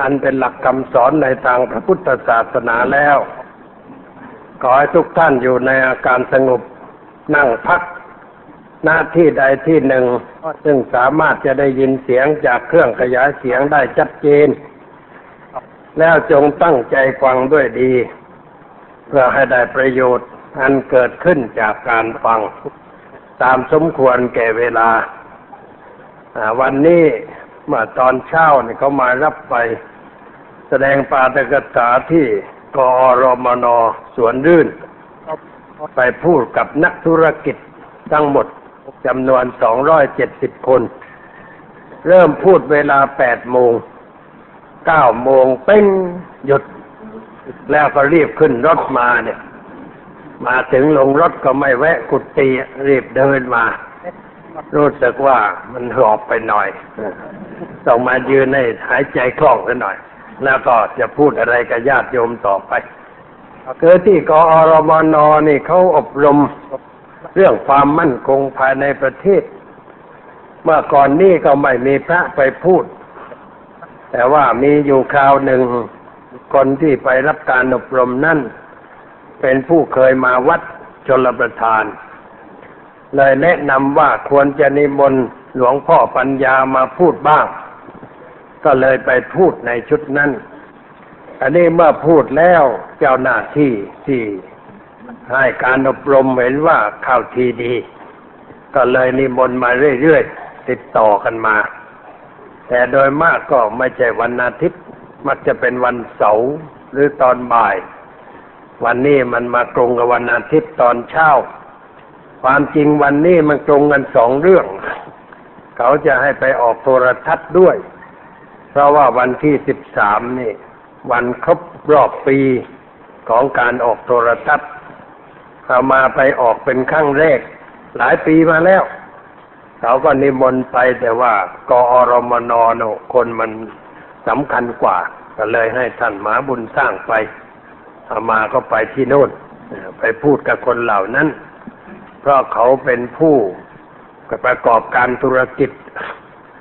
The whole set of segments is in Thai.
อันเป็นหลักคำสอนในทางพระพุทธศาสนาแล้ว ขอให้ทุกท่านอยู่ในอาการสงบนั่งพักหน้าที่ใดที่หนึ่ง ซึ่งสามารถจะได้ยินเสียงจากเครื่องขยายเสียงได้ชัดเจน แล้วจงตั้งใจฟังด้วยดี เพื่อให้ได้ประโยชน์อันเกิดขึ้นจากการฟัง ตามสมควรแก่เวลา วันนี้ มื่อตอนเช้าเนี่ยเขามารับไป แสดงปาฐกถาที่กอรมนสวนรื่น ไปพูดกับนักธุรกิจทั้งหมดจำนวน270คน เริ่มพูดเวลา8โมง9โมงเป้งหยุด แล้วก็รีบขึ้นรถมาเนี่ย มาถึงลงรถก็ไม่แวะกุฏิรีบเดินมา รู้สึกว่ามันหอบไปหน่อย ต้องมายืนให้หายใจคล่องกันหน่อย แล้วก็จะพูดอะไรกับญาติโยมต่อไปคือที่กอรมนนี่เขาอบรมเรื่องความมั่นคงภายในประเทศ เมื่อก่อนนี้ก็ไม่มีพระไปพูด แต่ว่ามีอยู่คราวหนึ่งคนที่ไปรับการอบรมนั่นเป็นผู้เคยมาวัดชลประทาน เลยแนะนำว่าควรจะนิมนต์ หลวงพ่อปัญญามาพูดบ้าง ก็เลยไปพูดในชุดนั้น อันนี้เมื่อพูดแล้วเจ้าหน้าที่ที่ให้การอบรมเห็นว่าเข้าทีดี ก็เลยนิมนต์มาเรื่อยๆ ติดต่อกันมา แต่โดยมากก็ไม่ใช่วันอาทิตย์ มักจะเป็นวันเสาร์หรือตอนบ่าย วันนี้มันมาตรงกับวันอาทิตย์ตอนเช้า ความจริงวันนี้มันตรงกันสองเรื่อง เขาจะให้ไปออกโทรทัศน์ด้วย เพราะว่าวันที่สิบสามนี่ วันครบรอบปีของการออกโทรทัศน์เขามาไปออกเป็นครั้งแรก หลายปีมาแล้ว เขาก็นิมนต์ไปแต่ว่ากอรมนนคนมันสำคัญกว่า ก็เลยให้ท่านหมาบุญสร้างไปเอามาก็ไปที่โน่นไปพูดกับคนเหล่านั้น เพราะเขาเป็นผู้ ประกอบการธุรกิจ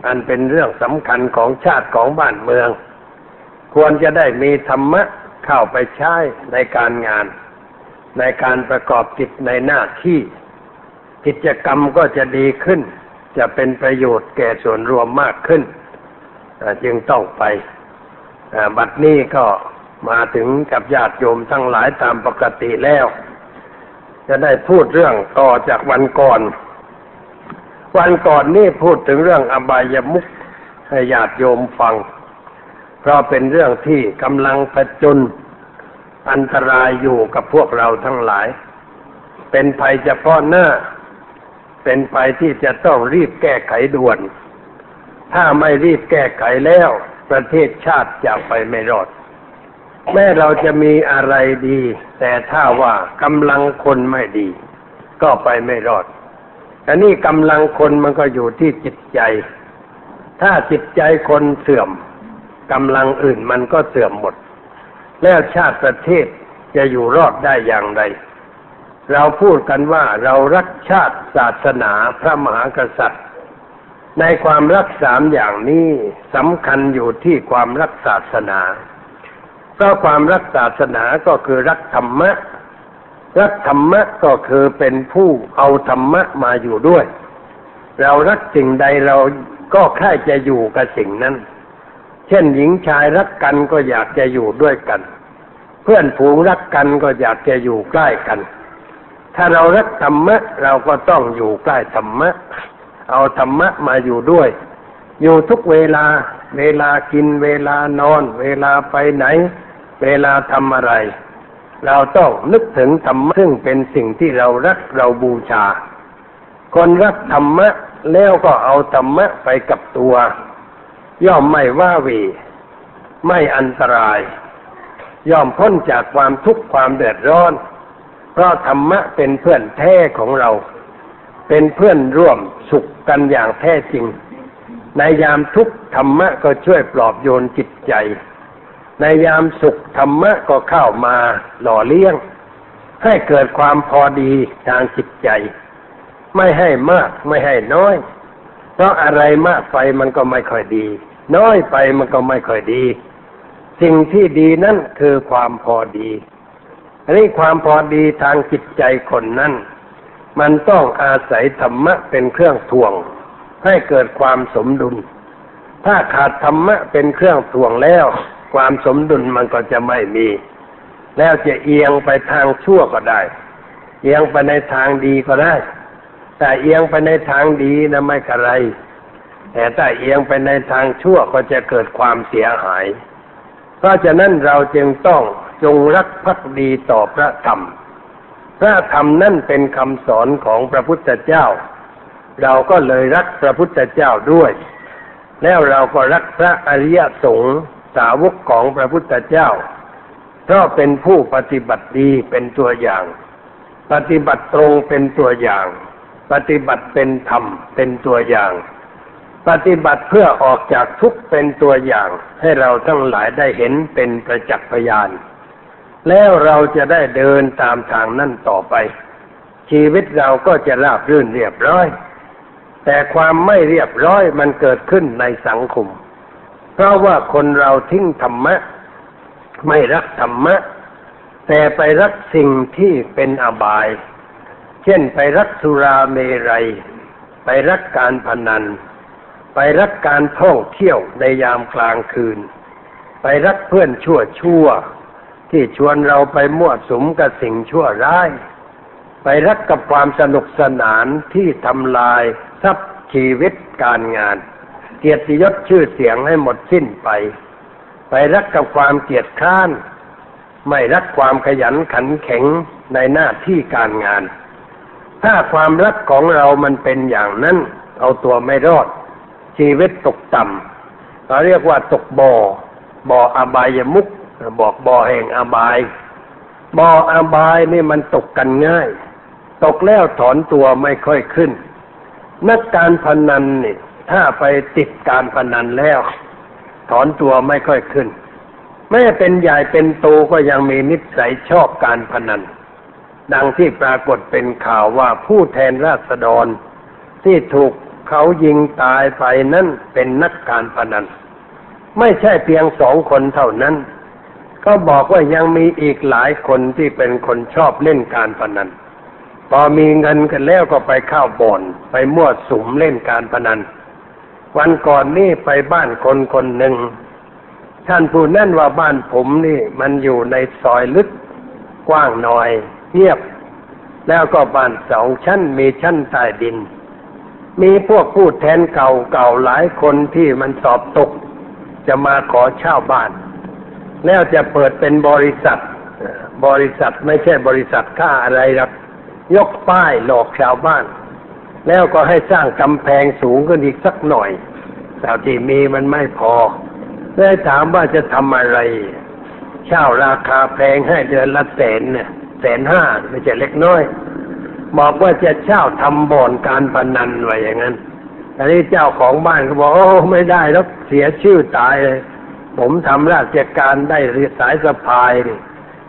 อันเป็นเรื่องสำคัญของชาติของบ้านเมือง ควรจะได้มีธรรมะเข้าไปใช้ในการงาน ในการประกอบกิจในหน้าที่ กิจกรรมก็จะดีขึ้น จะเป็นประโยชน์แก่ส่วนรวมมากขึ้น จึงต้องไปบัดนี้ก็มาถึงกับญาติโยมทั้งหลายตามปกติแล้ว จะได้พูดเรื่องต่อจากวันก่อน วันก่อนนี่พูดถึงเรื่องอบายมุขให้ญาติโยมฟัง เพราะเป็นเรื่องที่กำลังผจญอันตรายอยู่กับพวกเราทั้งหลาย เป็นภัยเฉพาะหน้า เป็นภัยที่จะต้องรีบแก้ไขด่วน ถ้าไม่รีบแก้ไขแล้ว ประเทศชาติจะไปไม่รอด แม้เราจะมีอะไรดี แต่ถ้าว่ากำลังคนไม่ดี ก็ไปไม่รอด อันนี้กำลังคนมันก็อยู่ที่จิตใจ ถ้าจิตใจคนเสื่อมกำลังอื่นมันก็เสื่อมหมด แล้วชาติประเทศจะอยู่รอดได้อย่างไร เราพูดกันว่าเรารักชาติศาสนาพระมหากษัตริย์ ในความรักสามอย่างนี้สำคัญอยู่ที่ความรักศาสนาเพราะความรักศาสนาก็คือรักธรรมะ รักธรรมะก็คือเป็นผู้เอาธรรมะมาอยู่ด้วย เรารักสิ่งใดเราก็แค่จะอยู่กับสิ่งนั้น เช่นหญิงชายรักกันก็อยากจะอยู่ด้วยกัน เพื่อนฝูงรักกันก็อยากจะอยู่ใกล้กัน ถ้าเรารักธรรมะเราก็ต้องอยู่ใกล้ธรรมะ เอาธรรมะมาอยู่ด้วย อยู่ทุกเวลา เวลากิน เวลานอน เวลาไปไหน เวลาทำอะไร เราต้องนึกถึงธรรมะซึ่งเป็นสิ่งที่เรารักเราบูชา คนรักธรรมะแล้วก็เอาธรรมะไปกับตัว ย่อมไม่ว่าวีไม่อันตราย ย่อมพ้นจากความทุกข์ความเดือดร้อน เพราะธรรมะเป็นเพื่อนแท้ของเรา เป็นเพื่อนร่วมสุขกันอย่างแท้จริง ในยามทุกข์ธรรมะก็ช่วยปลอบโยนจิตใจ ในยามสุขธรรมะก็เข้ามาหล่อเลี้ยง ให้เกิดความพอดีทางจิตใจ ไม่ให้มากไม่ให้น้อย เพราะอะไรมากไปมันก็ไม่ค่อยดี น้อยไปมันก็ไม่ค่อยดี สิ่งที่ดีนั่นคือความพอดีอันนี้ความพอดีทางจิตใจคนนั้นมันต้องอาศัยธรรมะเป็นเครื่องทวง ให้เกิดความสมดุล ถ้าขาดธรรมะเป็นเครื่องทวงแล้ว ความสมดุลมันก็จะไม่มี แล้วจะเอียงไปทางชั่วก็ได้ เอียงไปในทางดีก็ได้ แต่เอียงไปในทางดีนะไม่กระไร แต่ถ้าเอียงไปในทางชั่วก็จะเกิดความเสียหาย เพราะฉะนั้นเราจึงต้องจงรักภักดีต่อพระธรรม พระธรรมนั่นเป็นคำสอนของพระพุทธเจ้า เราก็เลยรักพระพุทธเจ้าด้วย แล้วเราก็รักพระอริยสงฆ์ สาวกของพระพุทธเจ้า เพราะเป็นผู้ปฏิบัติดีเป็นตัวอย่าง ปฏิบัติตรงเป็นตัวอย่าง ปฏิบัติเป็นธรรมเป็นตัวอย่าง ปฏิบัติเพื่อออกจากทุกข์เป็นตัวอย่าง ให้เราทั้งหลายได้เห็นเป็นประจักษ์พยาน แล้วเราจะได้เดินตามทางนั่นต่อไป ชีวิตเราก็จะราบรื่นเรียบร้อย แต่ความไม่เรียบร้อยมันเกิดขึ้นในสังคม เพราะว่าคนเราทิ้งธรรมะ ไม่รักธรรมะ แต่ไปรักสิ่งที่เป็นอบาย เช่นไปรักสุราเมรัย ไปรักการพนัน ไปรักการท่องเที่ยวในยามกลางคืน ไปรักเพื่อนชั่วชั่วที่ชวนเราไปมั่วสุมกับสิ่งชั่วร้าย ไปรักกับความสนุกสนานที่ทำลายทรัพย์ชีวิตการงาน เกียรติยศชื่อเสียงให้หมดสิ้นไป ไปรักกับความเกียจคร้าน ไม่รักความขยันขันแข็งในหน้าที่การงาน ถ้าความรักของเรามันเป็นอย่างนั้น เอาตัวไม่รอด ชีวิตตกต่ำเราเรียกว่าตกบ่อ บ่ออบายมุกบอกบ่อแห่งอบาย บ่ออบายนี่มันตกกันง่าย ตกแล้วถอนตัวไม่ค่อยขึ้น นักการพนันนี่ ถ้าไปติดการพนันแล้ว ถอนตัวไม่ค่อยขึ้น แม้เป็นใหญ่เป็นโตก็ยังมีนิสัยชอบการพนัน ดังที่ปรากฏเป็นข่าวว่าผู้แทนราษฎร ที่ถูกเขายิงตายไปนั่นเป็นนักการพนัน ไม่ใช่เพียงสองคนเท่านั้น ก็บอกว่ายังมีอีกหลายคนที่เป็นคนชอบเล่นการพนันพอมีเงินกันแล้วก็ไปเข้าบ่อน ไปมั่วสุมเล่นการพนัน วันก่อนนี่ไปบ้านคนคนหนึ่ง ท่านผู้นั่นว่าบ้านผมนี่มันอยู่ในซอยลึกกว้างหน่อย เงียบ แล้วก็บ้านสองชั้นมีชั้นใต้ดิน มีพวกผู้แทนเก่าเก่าหลายคนที่มันสอบตก จะมาขอเช่าบ้าน แล้วจะเปิดเป็นบริษัท บริษัทไม่ใช่บริษัทค่าอะไรหรอกยกป้ายหลอกชาวบ้าน แล้วก็ให้สร้างกำแพงสูงขึ้นอีกสักหน่อยแต่ที่มีมันไม่พอเลยถามว่าจะทำอะไร เช่าราคาแพงให้เดือนละแสนเนี่ยแสนห้าไม่ใช่เล็กน้อย บอกว่าจะเช่าทำบ่อนการพนันไว้อย่างนั้นอันนี้เจ้าของบ้านก็บอกโอ้ไม่ได้แล้วเสียชื่อตายเลย ผมทำราชการได้สายสะพาย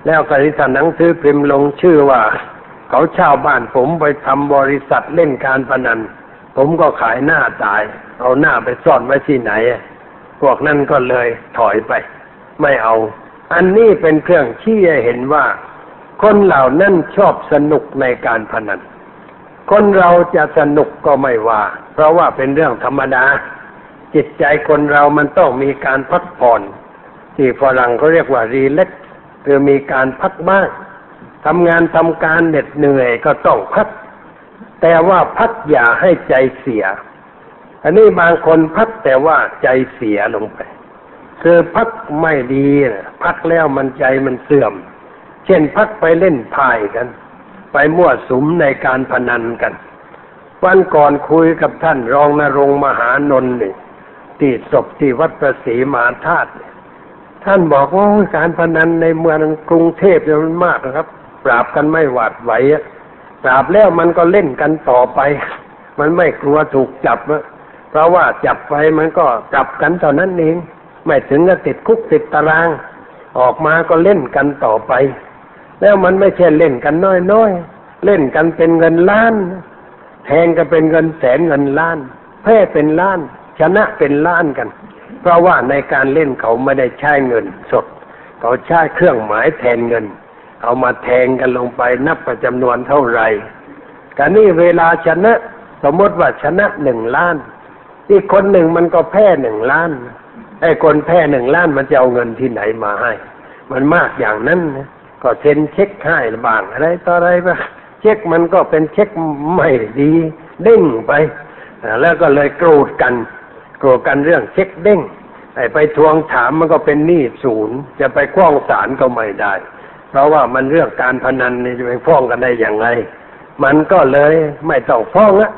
แล้วก็ที่ทหนังสือพิมพ์ลงชื่อว่า เขาเช่าบ้านผมไปทำบริษัทเล่นการพนัน ผมก็ขายหน้าตาย เอาหน้าไปซ่อนไว้ที่ไหน พวกนั้นก็เลยถอยไป ไม่เอา อันนี้เป็นเครื่องชี้ให้เห็นว่า คนเหล่านั้นชอบสนุกในการพนัน คนเราจะสนุกก็ไม่ว่า เพราะว่าเป็นเรื่องธรรมดา จิตใจคนเรามันต้องมีการพักผ่อน ที่ฝรั่งเขาเรียกว่ารีเล็กคือมีการพักบ้าง ทำงานทำการเหน็ดเหนื่อยก็ต้องพัก แต่ว่าพักอย่าให้ใจเสีย อันนี้บางคนพักแต่ว่าใจเสียลงไปคือพักไม่ดีนะพักแล้วมันใจมันเสื่อม เช่นพักไปเล่นพายกัน ไปมั่วสุมในการพนันกัน วันก่อนคุยกับท่านรองนรงมหานนท์นี่ที่ศพที่วัดประศรีมหาธาตุเนี่ยท่านบอกว่าการพนันในเมืองกรุงเทพเนี่ยมันมากนะครับ ปราบกันไม่หวาดไหวอะปราบแล้วมันก็เล่นกันต่อไป มันไม่กลัวถูกจับเพราะว่าจับไปมันก็จับกันเท่านั้นเองไม่ถึงกับติดคุกติดตาราง ออกมาก็เล่นกันต่อไป แล้วมันไม่ใช่เล่นกันน้อยๆเล่นกันเป็นเงินล้านแทงกันเป็นเงินแสนเงินล้านแพ้เป็นล้าน ชนะเป็นล้านกัน เพราะว่าในการเล่นเขาไม่ได้ใช้เงินสด เขาใช้เครื่องหมายแทนเงิน เอามาแทงกันลงไปนับประจำนวนเท่าไหร่การนี่เวลาชนะ สมมติว่าชนะหนึ่งล้าน อีกคนหนึ่งมันก็แพ้หนึ่งล้าน ไอ้คนแพ้หนึ่งล้านมันจะเอาเงินที่ไหนมาให้ มันมากอย่างนั้นนะก็เซ็นเช็คให้บ้างอะไรต่ออะไรบ้างเช็คมันก็เป็นเช็คไม่ดีเด้งไป แล้วก็เลยโกรธกัน โกรธกันเรื่องเช็คเด้งไอ้ไปทวงถามมันก็เป็นหนี้ศูนย์ จะไปคว้องศาลก็ไม่ได้ เพราะว่ามันเรื่องการพนันนี่จะไปฟ้องกันได้อย่างไร มันก็เลยไม่ต้องฟ้องละ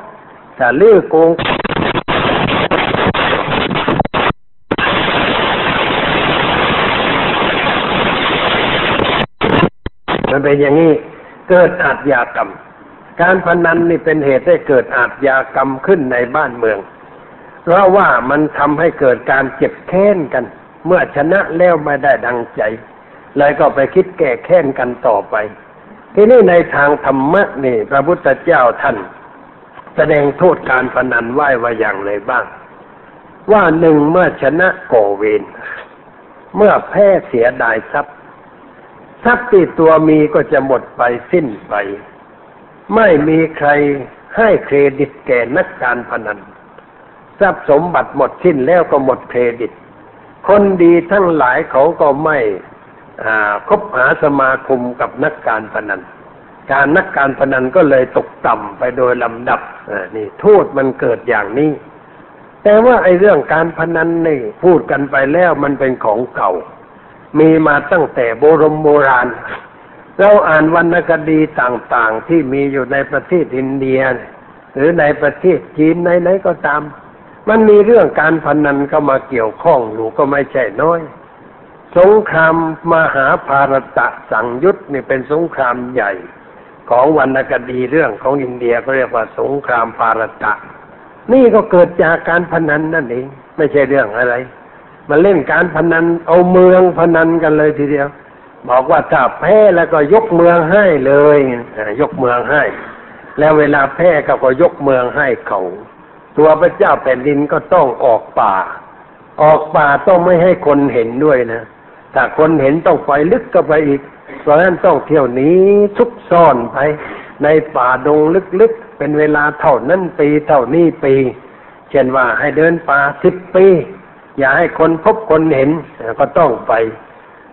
แต่ลื้อโกงมันเป็นอย่างนี้เกิดอาชญากรรม การพนันนี่เป็นเหตุให้เกิดอาชญากรรมขึ้นในบ้านเมือง เพราะว่ามันทำให้เกิดการเจ็บแค้นกัน เมื่อชนะแล้วไม่ได้ดังใจ เลยก็ไปคิดแก้แค้นกันต่อไป ทีนี้ในทางธรรมะนี่ พระพุทธเจ้าท่าน แสดงโทษการพนันไหว้ว่าอย่างไรบ้าง ว่าหนึ่งเมื่อชนะก่อเวรเมื่อแพ้เสียดายทรัพย์ทรัพย์ที่ตัวมีก็จะหมดไปสิ้นไป ไม่มีใครให้เครดิตแก่นักการพนันทรัพย์สมบัติหมดสิ้นแล้วก็หมดเครดิต คนดีทั้งหลายเขาก็ไม่ คบหาสมาคมกับนักการพนัน การนักการพนันก็เลยตกต่ำไปโดยลำดับนี่โทษมันเกิดอย่างนี้ แต่ว่าไอ้เรื่องการพนันนี่พูดกันไปแล้วมันเป็นของเก่า มีมาตั้งแต่โบรมโบราณ เราอ่านวรรณคดีต่างๆที่มีอยู่ในประเทศอินเดีย หรือในประเทศจีนไหนๆก็ตาม มันมีเรื่องการพนันเข้ามาเกี่ยวข้องอยู่ก็ไม่ใช่น้อย สงครามมหาภารตะสังยุทธนี่เป็นสงครามใหญ่ของวรรณคดีเรื่องของอินเดียก็เรียกว่าสงครามภารตะ นี่ก็เกิดจากการพนันนั่นเองไม่ใช่เรื่องอะไรมาเล่นการพนันเอาเมืองพนันกันเลยทีเดียว บอกว่าถ้าแพ้แล้วก็ยกเมืองให้เลยยกเมืองให้ แล้วเวลาแพ้ก็ก็ยกเมืองให้เขาตัวพระเจ้าแผ่นดินก็ต้องออกป่า ออกป่าต้องไม่ให้คนเห็นด้วยนะ ถ้าคนเห็นต้องไปลึกก็ไปอีก เพราะฉะนั้นต้องเที่ยวนี้ซุกซ่อนไป ในป่าดงลึกๆ เป็นเวลาเท่านั้นปีเท่านี้ปี เช่นว่าให้เดินป่าสิบปี อย่าให้คนพบคนเห็นก็ต้องไป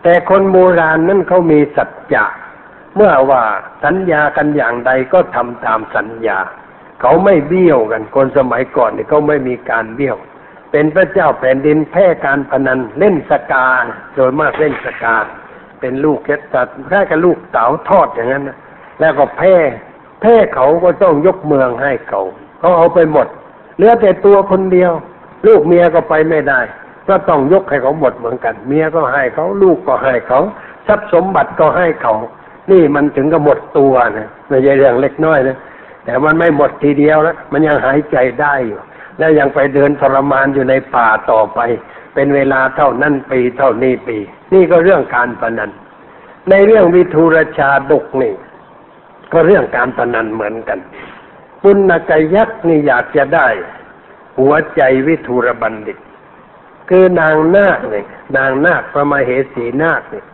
แต่คนโบราณนั้นเขามีสัจจะเมื่อว่าสัญญากันอย่างใดก็ทำตามสัญญา เขาไม่เบี้ยวกันคนสมัยก่อนเนี่ยเขาไม่มีการเบี้ยว เป็นพระเจ้าแผ่นดินแพ้การพนันเล่นสกา โดยมากเล่นสกา เป็นลูกแค่ตัดแค่กับลูกเต๋าทอดอย่างนั้นนะแล้วก็แพ้แพ้เขาก็ต้องยกเมืองให้เขาเขาเอาไปหมดเหลือแต่ตัวคนเดียว ลูกเมียก็ไปไม่ได้ ก็ต้องยกให้เขาหมดเหมือนกัน เมียก็ให้เขาลูกก็ให้เขาทรัพย์สมบัติก็ให้เขา นี่มันถึงกับหมดตัวนะไม่ใช่เรื่องเล็กน้อยนะแต่มันไม่หมดทีเดียวแล้วมันยังหายใจได้อยู่ แล้วยังไปเดินทรมานอยู่ในป่าต่อไป เป็นเวลาเท่านั้นปีเท่านี้ปี นี่ก็เรื่องการพนัน ในเรื่องวิทูรชาดกนี่ ก็เรื่องการพนันเหมือนกันปุณกยักษ์นี่อยากจะได้ หัวใจวิทูรบัณฑิต คือนางนาคเนี่ยนางนาคพระมเหสีนาคเนี่ย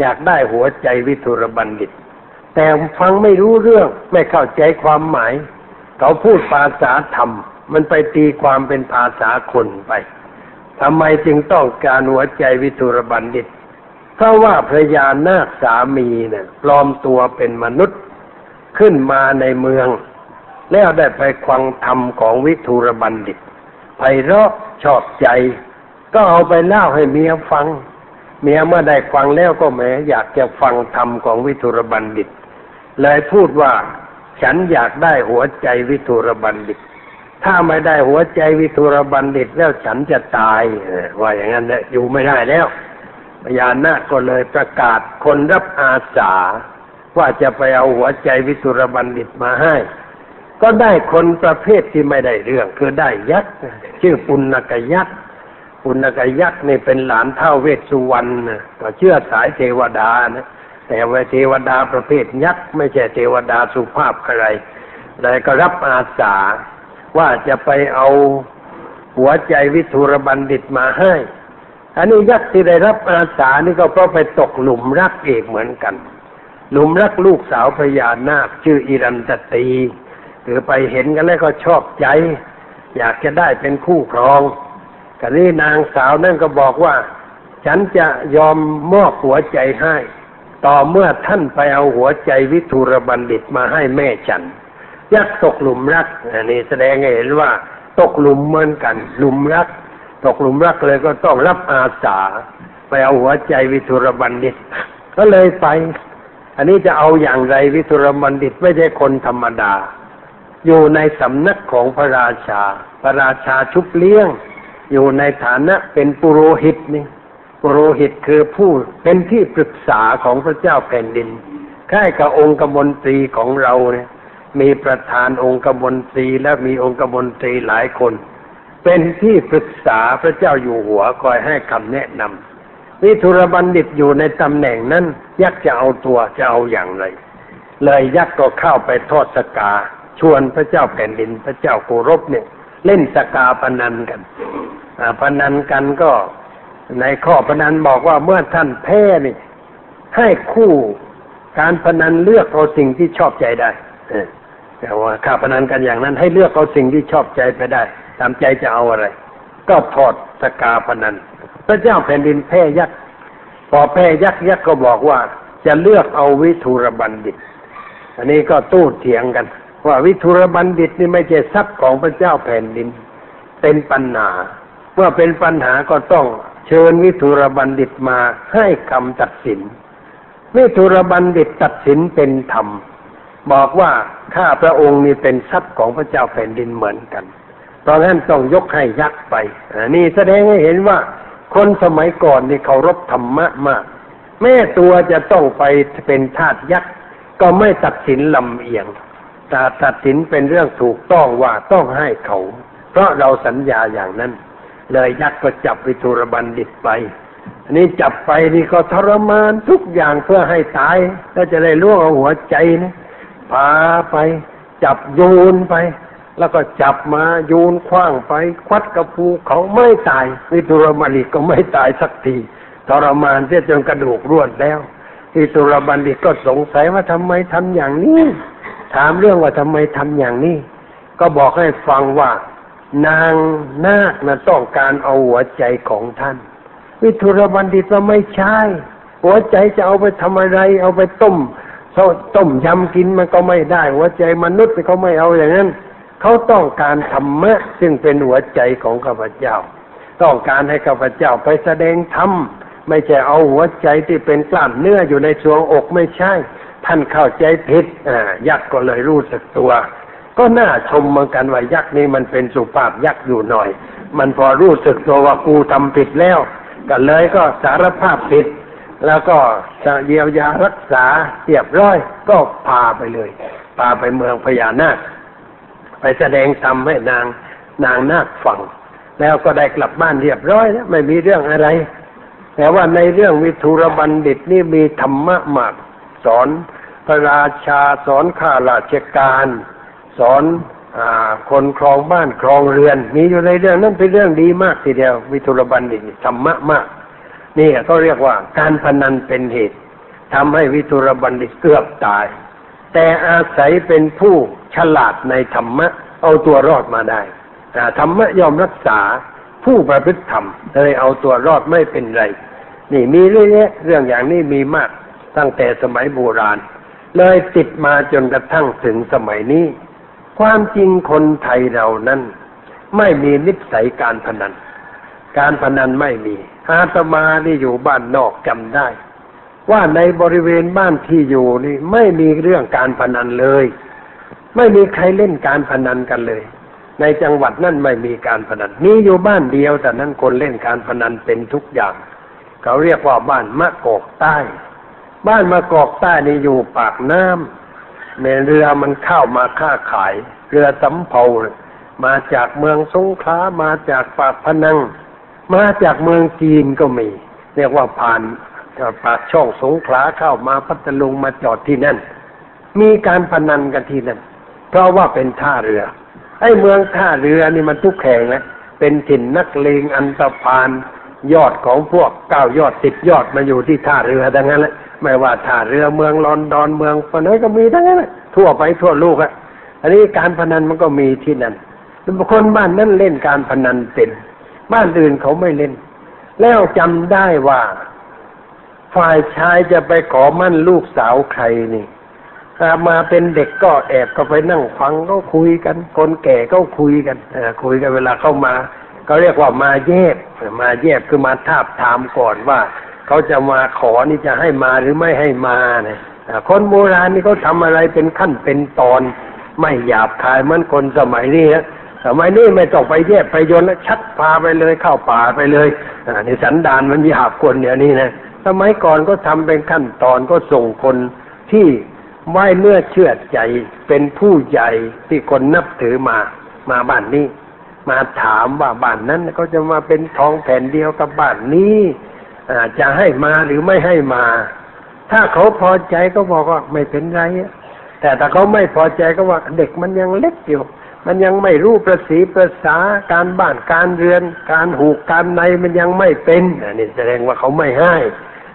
อยากได้หัวใจวิทูรบัณฑิต แต่ฟังไม่รู้เรื่องไม่เข้าใจความหมาย เขาพูดภาษาธรรม มันไปตีความเป็นภาษาคนไปทำไมจึงต้องการหัวใจวิทูรบัณฑิต เพราะว่าพระยานาคสามีเนี่ยปลอมตัวเป็นมนุษย์ขึ้นมาในเมือง แล้วได้ไปควังธรรมของวิทูรบัณฑิตไพเราะชอบใจ ก็เอาไปเล่าให้เมียฟัง เมียเมื่อได้ฟังแล้วก็แหมอยากจะฟังธรรมของวิทุรบัณฑิต เลยพูดว่าฉันอยากได้หัวใจวิทุรบัณฑิต ถ้าไม่ได้หัวใจวิทุรบัณฑิตแล้วฉันจะตายว่าอย่างนั้นแหละอยู่ไม่ได้แล้วพญานาคก็เลยประกาศคนรับอาสา ว่าจะไปเอาหัวใจวิทุรบัณฑิตมาให้ ก็ได้คนประเภทที่ไม่ได้เรื่อง คือได้ยักษ์ชื่อปุณกยักษ์ปุณกยักษ์นี่เป็นหลานเท่าเวสสุวรรณก็เชื่อสายเทวดานะแต่ว่าเทวดาประเภทยักษ์ไม่ใช่เทวดาสุภาพอะไรแต่ก็รับอาสา ว่าจะไปเอาหัวใจวิทุรบัณฑิตมาให้ อันนี้ยักษ์ที่ได้รับอาสานี่ก็เพราะไปตกหลุมรักเอกเหมือนกัน หลุมรักลูกสาวพญานาคชื่ออิรันตตีคือไปเห็นกันแล้วก็ชอบใจ อยากจะได้เป็นคู่ครองกันนี้นางสาวนั่นก็บอกว่า ฉันจะยอมมอบหัวใจให้ ต่อเมื่อท่านไปเอาหัวใจวิทุรบัณฑิตมาให้แม่ฉัน ยักษ์ตกหลุมรักอันนี้แสดงให้เห็นว่าตกหลุมเหมือนกัน หลุมรัก ตกหลุมรักเลยก็ต้องรับอาสา ไปเอาหัวใจวิทุรบัณฑิต ก็เลยไป อันนี้จะเอาอย่างไรวิทุรบัณฑิตไม่ใช่คนธรรมดา อยู่ในสำนักของพระราชา พระราชาชุบเลี้ยง อยู่ในฐานะเป็นปุโรหิตนี่ปุโรหิตคือผู้เป็นที่ปรึกษาของพระเจ้าแผ่นดินคล้ายกับองค์กมนตรีของเราเนี่ย มีประธานองค์กมนตรีและมีองค์กมนตรีหลายคน เป็นที่ปรึกษาพระเจ้าอยู่หัวคอยให้คำแนะนำวิทุรบัณฑิตอยู่ในตำแหน่งนั้น ยักษ์จะเอาตัวจะเอาอย่างไร เลยยักษ์ก็เข้าไปทอดสกา ชวนพระเจ้าแผ่นดินพระเจ้าโกรบเนี่ย เล่นสกาพนันกันพนันกันก็ในข้อพนันบอกว่าเมื่อท่านแพ้นี่ให้คู่การพนันเลือกเอาสิ่งที่ชอบใจได้ แต่ว่าข้าพนันกันอย่างนั้นให้เลือกเอาสิ่งที่ชอบใจไปได้ตามใจจะเอาอะไร ก็ถอดสกาพนันพระเจ้าแผ่นดินแพ้ยักษ์พอแพ้ยักษ์ยักษ์ก็บอกว่า จะเลือกเอาวิทุรบัณฑิต อันนี้ก็ตู้เถียงกัน ว่าวิทุรบัณฑิตนี่ไม่ใช่ทรัพย์ของพระเจ้าแผ่นดิน เป็นปัญหาเมื่อเป็นปัญหาก็ต้องเชิญวิทุรบัณฑิตมาให้คำตัดสิน วิทุรบัณฑิตตัดสินเป็นธรรม บอกว่าข้าพระองค์นี่เป็นทรัพย์ของพระเจ้าแผ่นดินเหมือนกัน เพราะฉะนั้นต้องยกให้ยักษ์ไปนนี้แสดงให้เห็นว่า คนสมัยก่อนนี่เคารพธรรมะมาก แม่ตัวจะต้องไปเป็นทาสยักษ์ก็ไม่ตัดสินลำเอียงแต่ตัดสินเป็นเรื่องถูกต้องว่าต้องให้เขา เพราะเราสัญญาอย่างนั้น เลยยักษ์ก็จับวิทุรบัณฑิตไปอันนี้จับไปนี่ก็ทรมานทุกอย่างเพื่อให้ตายก็จะได้ล่วงเอาหัวใจนะ พาไป จับโยนไป แล้วก็จับมาโยนคว้างไป ควัดกระพูเขาไม่ตายวิทุรบัณฑิตก็ไม่ตายสักทีทรมานเสียจนกระดูกร่วนแล้ววิทุรบัณฑิตก็สงสัยว่าทำไมทำอย่างนี้ ถามเรื่องว่าทำไมทำอย่างนี้ ก็บอกให้ฟังว่านางนาคนะต้องการเอาหัวใจของท่าน วิทุรบัณฑิตว่าไม่ใช่ หัวใจจะเอาไปทำอะไร เอาไปต้ม ต้มยำกินมันก็ไม่ได้ หัวใจมนุษย์เขาไม่เอาอย่างนั้นเขาต้องการธรรมะซึ่งเป็นหัวใจของข้าพเจ้า ต้องการให้ข้าพเจ้าไปแสดงธรรมไม่ใช่เอาหัวใจที่เป็นกล้ามเนื้ออยู่ในสวงอกไม่ใช่ ท่านเข้าใจผิดอ่ายักษ์ก็เลยรู้สึกตัว ก็น่าชมเหมือนกันว่ายักษ์นี้มันเป็นสุภาพยักษ์อยู่หน่อย มันพอรู้สึกตัวว่ากูทำผิดแล้วก็เลยก็สารภาพผิด แล้วก็จะเยียวยารักษาเรียบร้อย ก็พาไปเลย พาไปเมืองพญานาค ไปแสดงธรรมให้นางนางนาคฟัง แล้วก็ได้กลับบ้านเรียบร้อยแล้วไม่มีเรื่องอะไร แต่ว่าในเรื่องวิทุรบัณฑิตนี่มีธรรมะมาก สอนพระราชาสอนข้าราชการ สอนอคนครองบ้านครองเรือน มีอยู่ในเรื่องนั้นเป็นเรื่องดีมากทีเดียววิทุรบัณฑิตธรรมะมาก นี่ก็เรียกว่าการพนันเป็นเหตุทำให้วิทุรบัณฑิตเกือบตาย แต่อาศัยเป็นผู้ฉลาดในธรรมะ เอาตัวรอดมาได้ธรรมะยอมรักษาผู้ประพฤติธรรมเลยเอาตัวรอดไม่เป็นไร นี่มีเรื่อยๆเรื่องอย่างนี้มีมากตั้งแต่สมัยโบราณ เลยติดมาจนกระทั่งถึงสมัยนี้ ความจริงคนไทยเรานั้น ไม่มีนิสัยการพนัน การพนันไม่มี อาตมาที่อยู่บ้านนอกจำได้ ว่าในบริเวณบ้านที่อยู่นี่ ไม่มีเรื่องการพนันเลย ไม่มีใครเล่นการพนันกันเลย ในจังหวัดนั่นไม่มีการพนันมีอยู่บ้านเดียวแต่นั้นคนเล่นการพนันเป็นทุกอย่าง เขาเรียกว่าบ้านมะกอกใต้ บ้านมะกอกใต้นี่อยู่ปากน้ำเมเรือมันเข้ามาค้าขาย เรือสำเภามาจากเมืองสงขลามาจากปากพนัง มาจากเมืองจีนก็มี เรียกว่าผ่านปากช่องสงขลาเข้ามาพัทลุงมาจอดที่นั่น มีการพนันกันที่นั่น เพราะว่าเป็นท่าเรือ ไอ้เมืองท่าเรือนี่มันทุกแข่งนะเป็นถิ่นนักเลงอันตพานยอดของพวกเก้ายอดสิบยอดมาอยู่ที่ท่าเรือทั้งนั้นแหละไม่ว่าท่าเรือเมืองลอนดอนเมืองปนไหนก็มีทั้งนั้นทั่วไปทั่วโลกอะอันนี้การพนันมันก็มีที่นั่นคนบ้านนั้นเล่นการพนันเป็น บ้านอื่นเขาไม่เล่น แล้วจำได้ว่า ฝ่ายชายจะไปขอมั่นลูกสาวใครนี่มาเป็นเด็กก็แอบก็ไปนั่งฟังก็คุยกัน คนแก่ก็คุยกันคุยกันเวลาเข้ามาเขาเรียกว่ามาแยบมาแยบคือมาทาบทามก่อนว่าเขาจะมาขอนี่จะให้มาหรือไม่ให้มาเนี่ยคนโบราณนี่เขาทาอะไรเป็นขั้นเป็นตอน ไม่หยาบคายเหมือนคนสมัยนี้นะ สมัยนี้ไม่ต้องไปแยบไปยนแล้วชัดพาไปเลยเข้าป่าไปเลยอันนี้สันดานมันมีหาบคนเนี่ยนี่นะสมัยก่อนก็ทำเป็นขั้นตอนก็ส่งคนที่ไว้เนื้อเชื่อใจเป็นผู้ใหญ่ที่คนนับถือมามาบ้านนี้ มาถามว่าบ้านนั้นเขาจะมาเป็นทองแผ่นเดียวกับบ้านนี้จะให้มาหรือไม่ให้มา ถ้าเขาพอใจก็บอกว่าไม่เป็นไรแต่ถ้าเขาไม่พอใจก็ว่าเด็กมันยังเล็กอยู่ มันยังไม่รู้ประสีประษาการบ้านการเรือน การหูกการในมันยังไม่เป็นนี่แสดงว่าเขาไม่ให้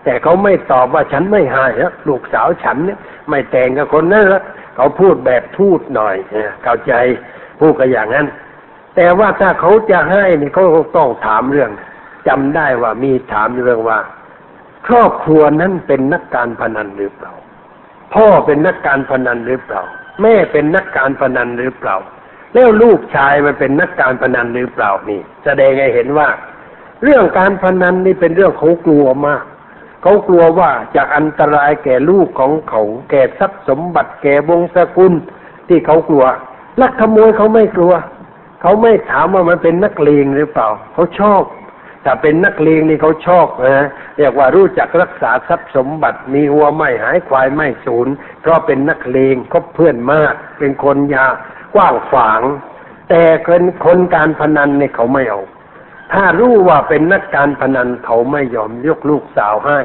แต่เขาไม่ตอบว่าฉันไม่ให้ลูกสาวฉันเนี่ยไม่แต่งกับคนนั้นละเขาพูดแบบทูดหน่อยเข้าใจพูดกันอย่างนั้น แต่ว่าถ้าเขาจะให้นี่เขาต้องถามเรื่องจำได้ว่ามีถามเรื่องว่า ครอบครัวนั้นเป็นนักการพนันหรือเปล่า พ่อเป็นนักการพนันหรือเปล่า แม่เป็นนักการพนันหรือเปล่า แล้วลูกชายมันเป็นนักการพนันหรือเปล่านี่ แสดงให้เห็นว่า เรื่องการพนันนี่เป็นเรื่องเขากลัวมากเขากลัวว่าจะอันตรายแก่ลูกของเขาแก่ทรัพย์สมบัติแก่วงศกุลที่เขากลัวลักขโมยเขาไม่กลัว เขาไม่ถามว่ามันเป็นนักเลงหรือเปล่า เขาชอบถ้าเป็นนักเลงนี่เขาชอบนะเรียกว่ารู้จักรักษาทรัพย์สมบัติ มีหัวไม่หายควายไม่สูญเพราะเป็นนักเลงคบเพื่อนมาก เป็นคนยา กว้างฝาง แต่คนคนการพนันเนี่ยเขาไม่เอา ถ้ารู้ว่าเป็นนักการพนันเขาไม่ยอมยกลูกสาวให้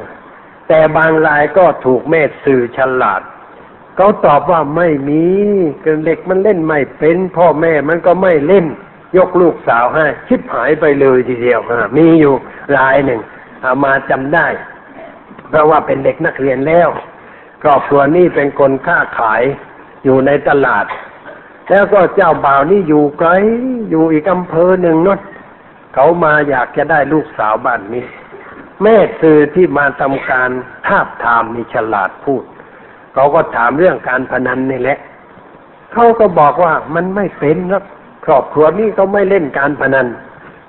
แต่บางรายก็ถูกแม่สื่อฉลาดเขาตอบว่าไม่มีเด็กมันเล่นไม่เป็น พ่อแม่มันก็ไม่เล่น ยกลูกสาวให้ชิบหายไปเลยทีเดียวมีอยู่รายหนึ่งามาจำได้ เพราะว่าเป็นเด็กนักเรียนแล้วครอบครัวนี้เป็นคนค้าขายอยู่ในตลาด แล้วก็เจ้าบ่าวนี่อยู่ไกลอยู่อีกอำเภอหนึ่งนดเขามาอยากจะได้ลูกสาวบ้านนี้ แม่สื่อที่มาทำการทาบทามมีฉลาดพูด เขาก็ถามเรื่องการพนันนี่แหละเขาก็บอกว่ามันไม่เป็นครับครอบครัวนี้เขาไม่เล่นการพนัน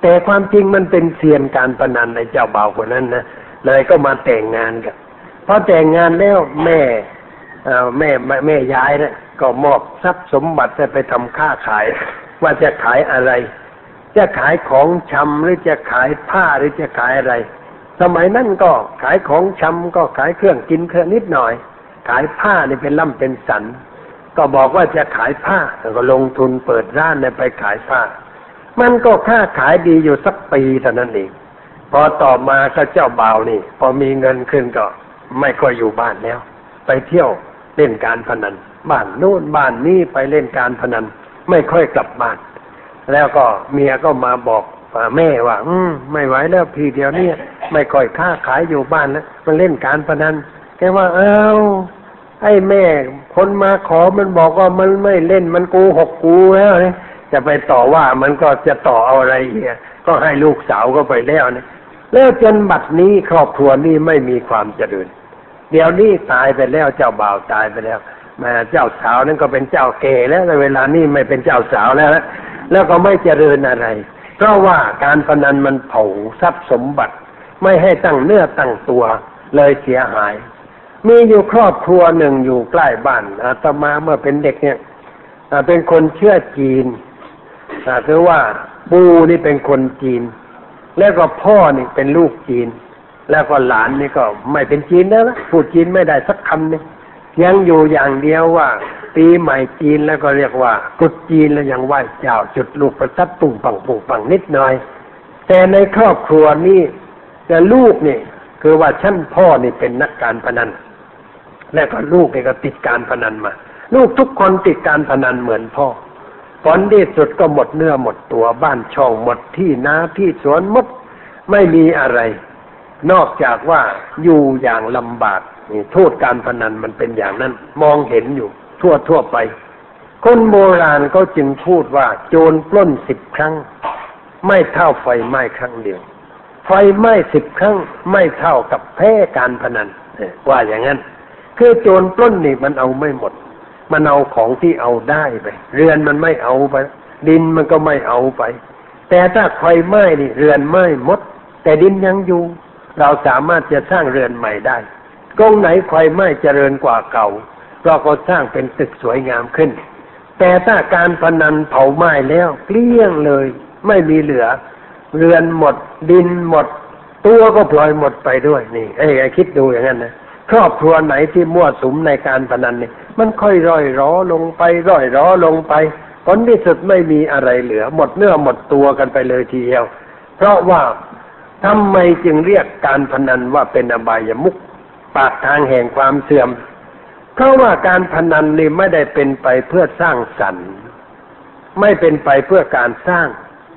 แต่ความจริงมันเป็นเซียนการพนันในเจ้าบ่าวคนนั้นนะเลยก็มาแต่งงานกันพอแต่งงานแล้วแม่ แม่แม่ยายนะก็มอบทรัพย์สมบัติไปทำค้าขาย ว่าจะขายอะไร จะขายของชำหรือจะขายผ้าหรือจะขายอะไร สมัยนั้นก็ขายของชำก็ขายเครื่องกินเครื่องนิดหน่อย ขายผ้านี่เป็นล่ำเป็นสัน ก็บอกว่าจะขายผ้าแล้วก็ลงทุนเปิดร้านนไปขายผ้า มันก็ค่าขายดีอยู่สักปีเท่านั้นเองพอต่อมาก็เจ้าบ่าวนี่ พอมีเงินขึ้นก็ไม่ค่อยอยู่บ้านแล้ว ไปเที่ยว เล่นการพนันบ้านโน้นบ้านนี้ไปเล่นการพนัน ไม่ค่อยกลับบ้าน แล้วก็เมียก็มาบอกแม่ว่า อืมไม่ไหวแล้วพี่เดียวนี้ไม่ค่อยค้าขายอยู่บ้านแล้วมันเล่นการพนันแกว่าเอ้าไอ้แม่ คนมาขอมันบอกว่ามันไม่เล่นมันกูหกกูแล้วเนี่ยจะไปต่อว่ามันก็จะต่อเอาอะไรเหียก็ให้ลูกสาวก็ไปแล้วเนี่ยแล้วจนบัดนี้ครอบครัวนี้ไม่มีความเจริญ เดี๋ยวนี้ตายไปแล้วเจ้าบ่าวตายไปแล้วม่เจ้าสาวนั่นก็เป็นเจ้าเกแล้วแต่เวลานี้ไม่เป็นเจ้าสาวแล้วแล้วก็ไม่เจริญอะไร เพราะว่าการพนันมันเผาทรัพย์สมบัติ ไม่ให้ตั้งเนื้อตั้งตัวเลยเสียหาย มีอยู่ครอบครัวหนึ่งอยู่ใกล้บ้านอาตมาเมื่อเป็นเด็กเนี่ยเป็นคนเชื่อจีนคือว่าปูนี่เป็นคนจีน แล้วก็พ่อนี่เป็นลูกจีน แล้วก็หลานนี่ก็ไม่เป็นจีนแล้วนะพูดจีนไม่ได้สักคำนึงยังอยู่อย่างเดียวว่า ปีใหม่จีนแล้วก็เรียกว่ากุดจีนแล้วยังไหว้เจ้าจุดลูกประทัดปุ่งปังปุ่งปังนิดหน่อย แต่ในครอบครัวนี้แต่ลูกนี่คือว่าชั้นพ่อนี่เป็นนักการพนัน แล้วก็ลูกนี่ก็ติดการพนันมา ลูกทุกคนติดการพนันเหมือนพ่อผลที่สุดก็หมดเนื้อหมดตัวบ้านช่องหมดที่นาที่สวนหมดไม่มีอะไร นอกจากว่าอยู่อย่างลำบากนี่โทษการพนันมันเป็นอย่างนั้น มองเห็นอยู่ทั่วทั่วไป คนโบราณก็จึงพูดว่า โจรปล้นสิบครั้ง ไม่เท่าไฟไหม้ครั้งเดียว ไฟไหม้สิบครั้ง ไม่เท่ากับแพ้การพนันว่าอย่างนั้น คือโจรปล้นนี่มันเอาไม่หมด มันเอาของที่เอาได้ไป เรือนมันไม่เอาไป ดินมันก็ไม่เอาไป แต่ถ้าไฟไหม้นี่เรือนไหม้หมด แต่ดินยังอยู่ เราสามารถจะสร้างเรือนใหม่ได้ ตรงไหนไฟไหม้เจริญกว่าเก่า เราก็สร้างเป็นตึกสวยงามขึ้น แต่ถ้าการพนันเผาไหม้แล้วเกลี้ยงเลย ไม่มีเหลือ เรือนหมด ดินหมด ตัวก็พลอยหมดไปด้วยนี่ไอ้คิดดูอย่างนั้นนะครอบครัวไหนที่มั่วสุมในการพนันนี่มันค่อยร่อยร้อลงไปร่อยร้อลงไปผลที่สุดไม่มีอะไรเหลือ หมดเนื้อหมดตัวกันไปเลยทีเดียว เพราะว่า ทำไมจึงเรียกการพนันว่าเป็นอบายมุขปากทางแห่งความเสื่อม เพราะว่าการพนันนี่ไม่ได้เป็นไปเพื่อสร้างสรรค์ ไม่เป็นไปเพื่อการสร้าง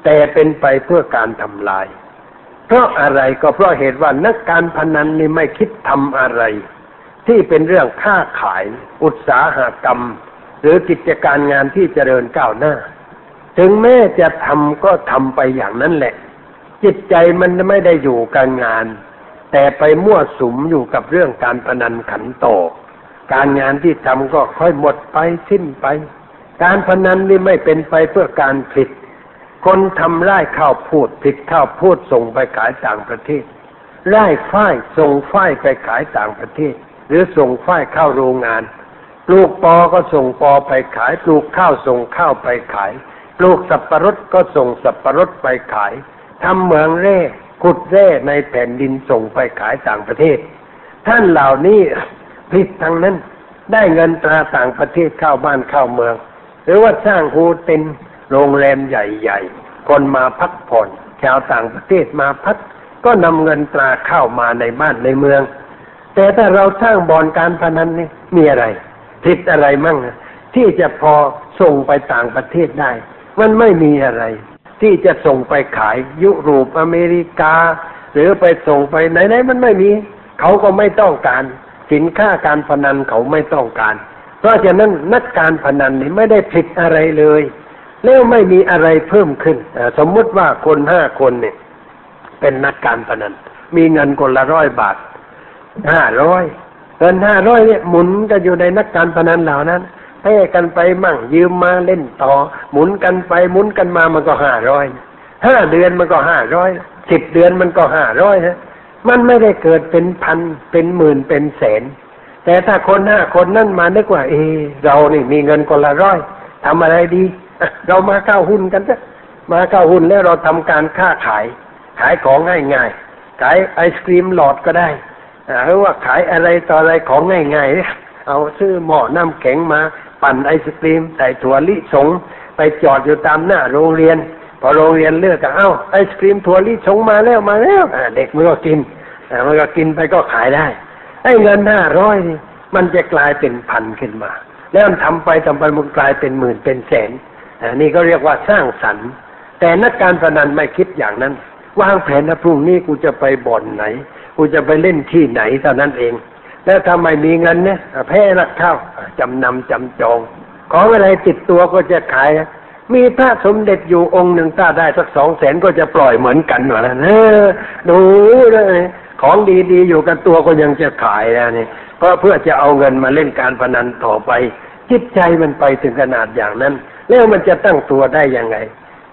แต่เป็นไปเพื่อการทำลาย เพราะอะไรก็เพราะเหตุว่านักการพนันนี่ไม่คิดทำอะไร ที่เป็นเรื่องค้าขาย อุตสาหกรรม หรือกิจการงานที่เจริญก้าวหน้า ถึงแม้จะทำก็ทำไปอย่างนั้นแหละ จิตใจมันไม่ได้อยู่กับงาน แต่ไปมั่วสุมอยู่กับเรื่องการพนันขันโต การงานที่ทำก็ค่อยหมดไปสิ้นไป การพนันนี่ไม่เป็นไปเพื่อการผลิตคนทำไร่ข้าวพูดผลิตข้าวพูดส่งไปขายต่างประเทศไร่ฝ้ายส่งฝ้ายไปขายต่างประเทศ หรือส่งฝ้ายเข้าโรงงาน ปลูกปอก็ส่งปอไปขาย ปลูกข้าวส่งข้าวไปขาย ปลูกสับปะรดก็ส่งสับปะรดไปขาย ทำเหมืองเร่ขุดแร่ในแผ่นดินส่งไปขายต่างประเทศ ท่านเหล่านี้ผลิตทางนั้น ได้เงินตราต่างประเทศเข้าบ้านเข้าเมือง หรือว่าสร้างโฮเทลโรงแรมใหญ่ๆ คนมาพักผ่อน ชาวต่างประเทศมาพัก ก็นำเงินตราเข้ามาในบ้านในเมือง แต่ถ้าเราสร้างบ่อนการพนันนี่มีอะไรผิดอะไรมั่งที่จะพอส่งไปต่างประเทศได้ มันไม่มีอะไร ที่จะส่งไปขายยุโรปอเมริกา หรือไปส่งไปไหนๆมันไม่มี เขาก็ไม่ต้องการ สินค้าการพนันเขาไม่ต้องการ เพราะฉะนั้นนักการพนันนี่ไม่ได้ผิดอะไรเลย แล้วไม่มีอะไรเพิ่มขึ้นสมมุติว่าคนห้าคนเนี่ย เป็นนักการพนัน มีเงินคนละร้อยบาทห้าร้อยเงินห้าร้อยเนี่ยหมุนกันอยู่ในนักการพนันเหล่านั้น ให้กันไปมั่งยืมมาเล่นต่อ หมุนกันไปหมุนกันมามันก็ห้าร้อยห้าเดือนมันก็ห้าร้อยสิบเดือนมันก็ห้าร้อยฮะมันไม่ได้เกิดเป็นพันเป็นหมื่นเป็นแสน แต่ถ้าคนห้าคนนั่นมานึกว่า เออเรานี่มีเงินคนละร้อยทำอะไรดี เรามาเข้าหุ้นกันจ้ะมาเข้าหุ้นแล้วเราทำการค้าขาย ขายของง่ายๆขายไอศครีมหลอดก็ได้หรือว่าขายอะไรต่ออะไรของง่ายๆ เอาซื้อหม้อน้ำแข็งมา ปั่นไอศครีมใส่ถั่วลิสง ไปจอดอยู่ตามหน้าโรงเรียน พอโรงเรียนเลือกก็เอ้าไอศครีมถั่วลิสงมาแล้วมาแล้วเด็กมันก็กินมันก็กินไปก็ขายได้ไอ้เงินห้าร้อยนี่มันจะกลายเป็นพันขึ้นมา แล้วมันทำไปทำไปมันกลายเป็นหมื่นเป็นแสนอันนี้ก็เรียกว่าสร้างสรรค์ แต่นักการพนันไม่คิดอย่างนั้น วางแผนนะพรุ่งนี้กูจะไปบ่อนไหน กูจะไปเล่นที่ไหนเท่านั้นเอง แล้วทำไมมีเงินเนี่ยแพ้รักเข้าจำนำจำจอง ของอะไรติดตัวก็จะขาย มีพระสมเด็จอยู่องค์หนึ่งถ้าได้สักสองแสนก็จะปล่อยเหมือนกันหรอนะเออดูเลยของดีๆอยู่กันตัวก็ยังจะขายนะนี่เพราะเพื่อจะเอาเงินมาเล่นการพนันต่อไป จิตใจมันไปถึงขนาดอย่างนั้น แล้วมันจะตั้งตัวได้ยังไง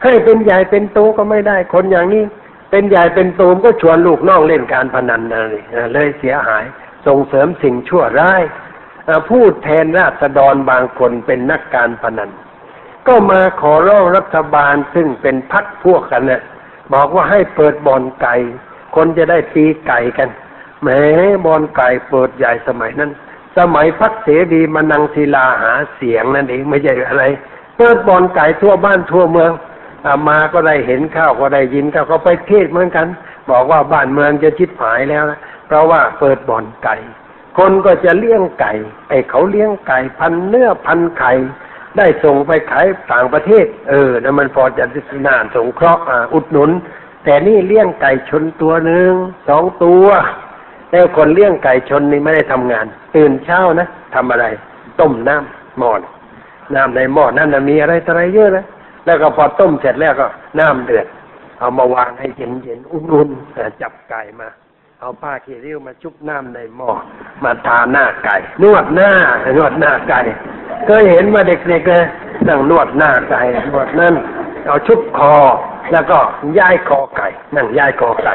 ให้เป็นใหญ่เป็นโตก็ไม่ได้คนอย่างนี้ เป็นใหญ่เป็นโตก็ชวนลูกน้องเล่นการพนันนะนี่เลยเสียหาย ส่งเสริมสิ่งชั่วร้ายพูดแทนราษฎรบางคนเป็นนักการพนัน ก็มาขอร้องรัฐบาลซึ่งเป็นพักพวกกันเนี่ยบอกว่าให้เปิดบ่อนไก่ คนจะได้ตีไก่กันแหมบ่อนไก่เปิดใหญ่สมัยนั้น สมัยพักเสรีมานังศิลาหาเสียงนั่นเองไม่ใช่อะไร เปิดบ่อนไก่ทั่วบ้านทั่วเมืองมาก็ได้เห็นข้าวก็ได้ยินข้าวก็ไปเทศเหมือนกัน บอกว่าบ้านเมืองจะชิดหายแล้วนะ เพราะว่าเปิดบ่อนไก่ คนก็จะเลี้ยงไก่ ไอ้เขาเลี้ยงไก่พันเนื้อพันไข่ได้ส่งไปขายต่างประเทศ เออนั่นมันพอจะน่าสงเคราะห์อุดหนุน แต่นี่เลี้ยงไก่ชนตัวหนึ่งสองตัวแล้วคนเลี้ยงไก่ชนนี่ไม่ได้ทำงาน ตื่นเช้านะทำอะไร ต้มน้ำหม้อนน้ำในหม้อนั่นนะมีอะไรอะไรเยอะนะแล้วก็พอต้มเสร็จแล้วก็น้ำเดือดเอามาวางให้เย็นๆอุ่นๆเอ่จับไก่มา เอาผ้าขี้ริ้วมาชุบน้ำในหม้อมาทาหน้าไก่ นวดหน้านวดหน้าไก่เคยเห็นมาเด็กๆเลยนั่งนวดหน้าไก่นวดนั่นเอาชุบคอ แล้วก็ย้ายคอไก่ นั่งย้ายคอไก่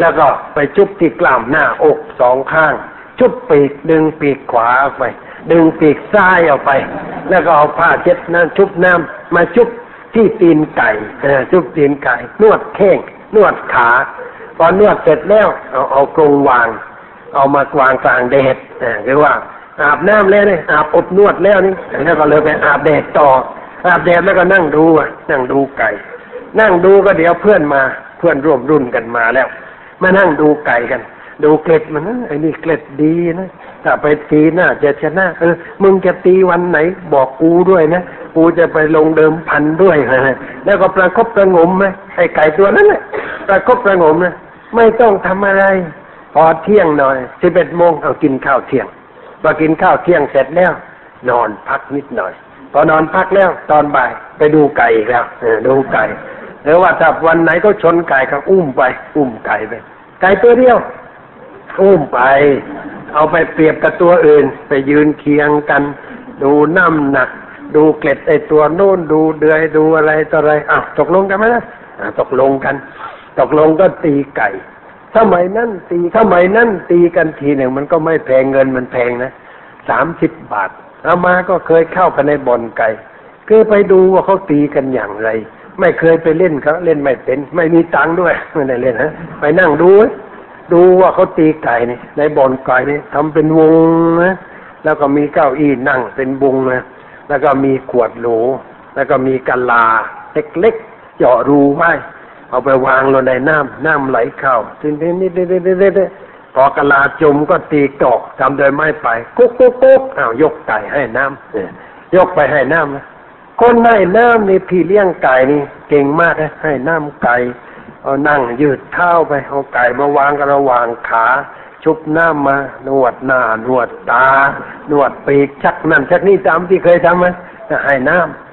แล้วก็ไปชุบที่กล้ามหน้าอกสองข้าง ชุบปีกดึงปีกขวาออกไป ดึงปีกซ้ายออกไป แล้วก็เอาผ้าเช็ดน้ำชุบน้ำมาชุบที่ตีนไก่เออชุบตีนไก่ นวดแข้งนวดขา พอนวดเสร็จแล้วเอาเอากรงวาง เอามาวางกลางแดดเออคือว่าอาบน้ำแล้วนี่อาบอบนวดแล้วนี่แล้วก็เลยไปอาบแดดต่อ อาบแดดแล้วก็นั่งดูอะนั่งดูไก่ นั่งดูก็เดี๋ยวเพื่อนมาเพื่อนร่วมรุ่นกันมาแล้ว มานั่งดูไก่กัน ดูเกล็ดมันนะไอ้นี่เกล็ดดีนะถ้าไปตีหน่าจะชนะเออมึงจะตีวันไหน บอกกูด้วยนะกูจะไปลงเดิมพันด้วยนะแล้วก็ประคบประงมไหมไอ้ไก่ตัวนั้นแหละประคบประงมนะ ไม่ต้องทำอะไร พอเที่ยงหน่อยสิบเอ็ดโมงเอากินข้าวเที่ยงพอกินข้าวเที่ยงเสร็จแล้ว นอนพักนิดหน่อย พอนอนพักแล้วตอนบ่ายไปดูไก่อีกแล้วอดูไก่หรือว่าถ้าวันไหนก็ชนไก่ก็อุ้มไป อุ้มไก่ไป ไก่ตัวเดียว อุ้มไป เอาไปเปรียบกับตัวอื่น ไปยืนเคียงกัน ดูน้ำหนัก ดูเกล็ดไอตัวโน้นดูเดือยดูอะไรต่ออะไรอ้าวตกลงกันไหมนะตกลงกัน ตกลงก็ตีไก่สมัยนั้นตีสมัยนั้นตีกันทีหนึ่งมันก็ไม่แพงเงินมันแพงนะสามสิบบาทอามาก็เคยเข้าไปในบ่อนไก่คือไปดูว่าเขาตีกันอย่างไร ไม่เคยไปเล่นเขาเล่นไม่เป็น ไม่มีตังค์ด้วยไม่ได้เล่นฮะไปนั่งดู ดูว่าเขาตีไก่นี่ในบ่อนไก่นี่ทำเป็นวงนะแล้วก็มีเก้าอี้นั่งเป็นวงนะแล้วก็มีขวดโหล แล้วก็มีกะลาเล็กๆเจาะรูไว้ เอาไปวางลงในน้ำน้ำไหลเข้าทีนี้นิดๆๆๆพอกะลาจมก็ตีกอกทำโดยไม้ไปกุ๊กกุ๊กกุ๊กอ้าวยกไก่ให้น้ำเอยกไปให้น้ำคนให้น้ำนี่พี่เลี้ยงไก่นี่ เก่งมากนะให้น้ำไก่เอานั่งยืดเท้าไปเอาไก่มาวางกระหว่างขาชุบน้ำมานวดหน้านวดตา นวดปีกชักนั่นชักนี่ตามที่เคยทำไหมให้น้ำ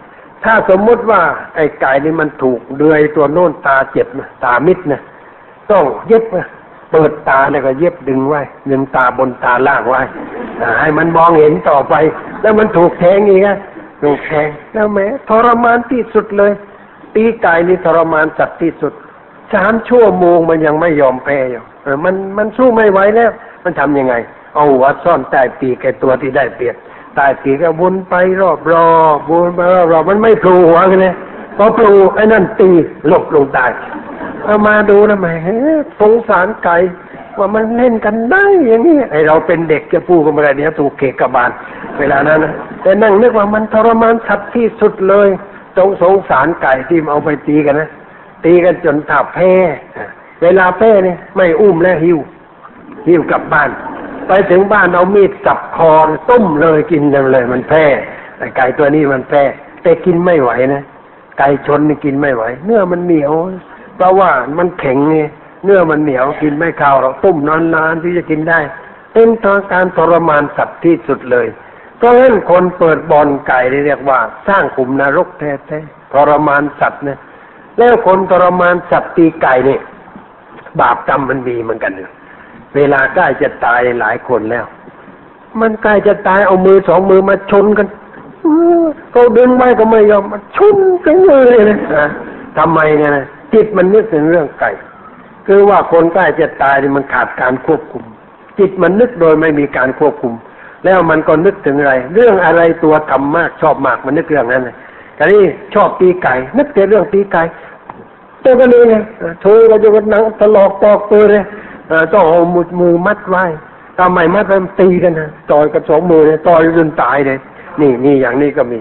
ถ้าสมมุติว่าไอ้ไก่นี่มันถูกเดือยตัวโน้นตาเจ็บนะตามิดนะต้องเย็บนะเปิดตาแล้วก็เย็บดึงไว้ดึงตาบนตาล่างไว้ให้มันมองเห็นต่อไป แล้วมันถูกแทงอีกนะถูกแทงแล้วแหม้ทรมานที่สุดเลย ตีไก่นี่ทรมานสัตว์ที่สุดสามชั่วโมงมันยังไม่ยอมแพ้อยู่เออมันมันสู้ไม่ไหวแล้ว มันทำยังไง เอาหัวซ่อนใต้ปีกไอ้ตัวที่ได้เปรียบ ใต้ปีกก็วนไปรอบรอบวนไปรอบรอบมันไม่พลูหัวกันเลยพอพลูไอ้นั่นตีหลบลงใต้เอามาดูนะแหมสงสารไก่ว่ามันเล่นกันได้อย่างนี้ไอเราเป็นเด็กจะพูดกันอะไรเนี้ยถูกเกกกบาลเวลานั้นนะแต่นั่งนึกว่ามันทรมานสัตว์ที่สุดเลยจงสงสารไก่ที่เอาไปตีกันนะตีกันจนถับแพ้เวลาแพ้เนี่ยไม่อุ้มแล้วหิวหิวกลับบ้าน ไปถึงบ้านเอามีดสับคอต้มเลยกินเลย มันแพ้ไอ้ไก่ตัวนี้มันแพ้แต่กินไม่ไหวนะไก่ชนนี่กินไม่ไหว เนื้อมันเหนียว เพราะว่ามันแข็งไงเนื้อมันเหนียวกินไม่เข้าวเราต้มนานๆที่จะกินได้ เป็นทางการทรมานสัตว์ที่สุดเลยเพราะฉะนั้นคนเปิดบอนไก่เรียกว่า สร้างขุมนรกแท้ๆทรมานสัตว์เนี่ยแล้วคนทรมานสัตว์ตีไก่เนี่ยบาปกรรมมันมีเหมือนกันเลย เวลาใกล้จะตายหลายคนแล้ว มันใกล้จะตายเอามือสองมือมาชนกันเขาดึงไว้ก็ไม่ยอมมาชนกันเลยนะทำไมเนี่ยนะจิตมันนึกถึงเรื่องไก่ คือว่าคนใกล้จะตายนี่มันขาดการควบคุม จิตมันนึกโดยไม่มีการควบคุม แล้วมันก็นึกถึงอะไร เรื่องอะไรตัวทำมากชอบมากมันนึกเรื่องนั้นเลยแต่นี่ชอบตีไก่ นึกแต่เรื่องตีไก่ตัวก็เลยไงเธอก็จะวันนังตลอกปอกตัวเลย ต้องเอามือมือมัดไว้ทำไมมัดมันตีกันนะต่อยกับสองมือเนี่ยต่อยจนตายเลย นี่นี่อย่างนี้ก็มี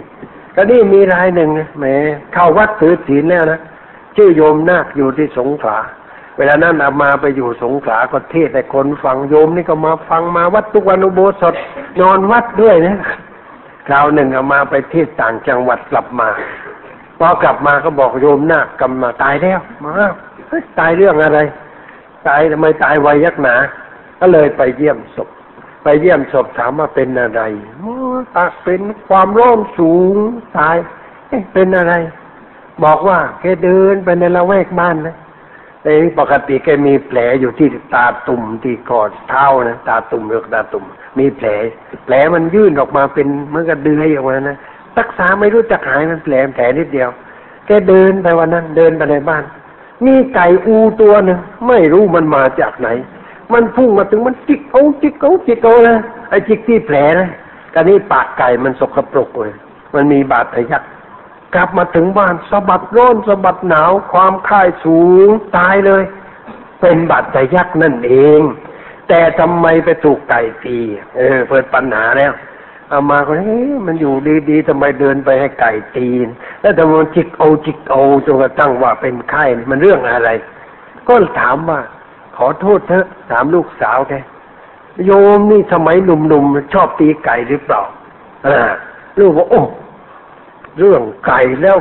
ก็นี่มีรายหนึ่งนะแหมเข้าวัดถือศีลแล้วนะชื่อโยมนาคอยู่ที่สงขลาเวลานั้นอามาไปอยู่สงขลาก็เทศแต่คนฟังโยมนี่ก็มาฟังมาวัดทุกวันอุโบสถนอนวัดด้วยนะคราวหนึ่งเอามาไปเที่ต่างจังหวัดกลับมาพอกลับมาก็บอกโยมนาคกำมาตายแล้วมาเฮ้ยตายเรื่องอะไร ตายทำไมตายไวยักหนา ก็เลยไปเยี่ยมศพ ไปเยี่ยมศพถามว่าเป็นอะไรโอ้ตาเป็นความร้อนสูงตายเอ๊ะเป็นอะไร บอกว่าแกเดินไปในละแวกบ้านนะแต่ปกติแกมีแผลอยู่ที่ตาตุ่มที่กอดเท้านะตาตุ่มเรือตาตุ่ม มีแผล แผลมันยื่นออกมาเป็นเหมือนกับเดือยออกมานะรักษาไม่รู้จะหายมันแผลแผลนิดเดียว แกเดินไปวันนั้น เดินไปในบ้าน มีไก่อูตัวหนึ่งไม่รู้มันมาจากไหน มันพุ่งมาถึงมันจิกเอาจิกเอาจิกเอานะไอ้จิกที่แผลนะกรนี้ปากไก่มันสกปรกเลย มันมีบาดทะยักกลับมาถึงบ้านสะบัดร้อนสะบัดหนาวความค่ายสูงตายเลย เป็นบาดทะยักนั่นเอง แต่ทำไมไปถูกไก่ตีเออเปิดปัญหาแล้ว อามาก็เฮ้ยมันอยู่ดีๆทำไมเดินไปให้ไก่ตีน แล้วทำไมมันจิกเอาจิกเอาจนกระทั่งว่าเป็นไข้มันเรื่องอะไร ก็ถามว่า ขอโทษเถอะถามลูกสาวแกโยมนี่สมัยหนุ่มๆชอบตีไก่หรือเปล่าอ่าลูกบอกโอ้เรื่องไก่แล้ว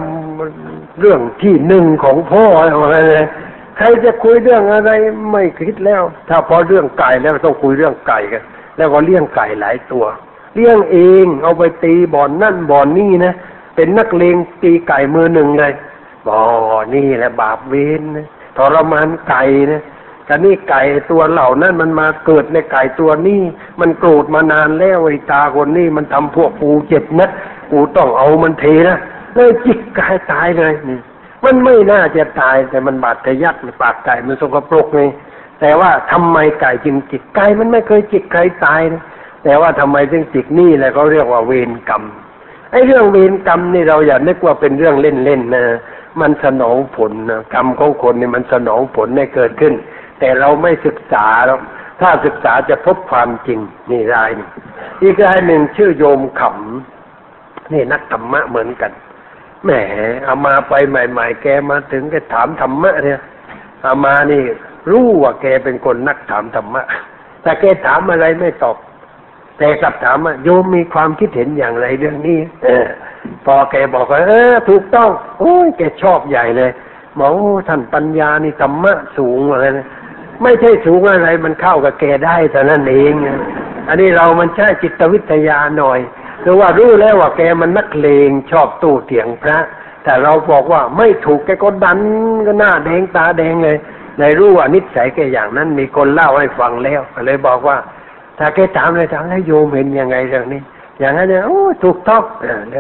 เรื่องที่หนึ่งของพ่ออะไรเลยใครจะคุยเรื่องอะไรไม่คิดแล้ว ถ้าพอเรื่องไก่แล้วต้องคุยเรื่องไก่กัน แล้วก็เลี้ยงไก่หลายตัว เลี้ยงเองเอาไปตีบ่อนนั่นบ่อนนี่นะเป็นนักเลงตีไก่มือหนึ่งเลยบ่อนี่แหละบาปเวรนะทรมานไก่นะแต่นี่ไก่ตัวเหล่านั้นมันมาเกิดในไก่ตัวนี้ มันโกรธมานานแล้วไอ้ตาคนนี้มันทำพวกปูเจ็บนะกูต้องเอามันเทนะเลยจิกไก่ตายเลยนี่มันไม่น่าจะตายแต่มันบาดทะยักปากไก่มันสกปรกไงแต่ว่าทำไมไก่จึงจิกไก่มันไม่เคยจิกใครตายนะ แต่ว่าทำไมจึงจิกนี่แหละเขาเรียกว่าเวรกรรมไอ้เรื่องเวรกรรมนี่เราอย่านึกว่าเป็นเรื่องเล่นๆนะมันสนองผลนะกรรมของคนนี่มันสนองผลให้เกิดขึ้น แต่เราไม่ศึกษาแล้วถ้าศึกษาจะพบความจริงนี่รายนึ่งอีกรายหนึ่งชื่อโยมขำนี่นักธรรมะเหมือนกันแหมเอามาไปใหม่ ๆ แกมาถึงแกถามธรรมะเนี่ยเอามานี่ รู้ว่าแกเป็นคนนักถามธรรมะแต่แกถามอะไรไม่ตอบ แต่กลับถามว่าโยมมีความคิดเห็นอย่างไรเรื่องนี้ เออ พอแกบอกว่าเออ ถูกต้อง โอ้ยแกชอบใหญ่เลยบอกโอ้ท่านปัญญานี่ธรรมะสูงอะไรนะไม่ใช่สูงอะไรมันเข้ากับแกได้แต่นั่นเอง อันนี้เรามันใช่จิตวิทยาหน่อยคือว่ารู้แล้วว่าแกมันนักเลงชอบตู้เถียงพระ แต่เราบอกว่าไม่ถูกแกก็ดันก็หน้าแดงตาแดงเลยในรู้ว่านิสัยแกอย่างนั้นมีคนเล่าให้ฟังแล้วก็เลยบอกว่า ถ้าแกถามเลยถามให้โยมเห็นยังไงเรื่องนี้ อย่างนั้นเนี่ยโอ้ถูกต้อง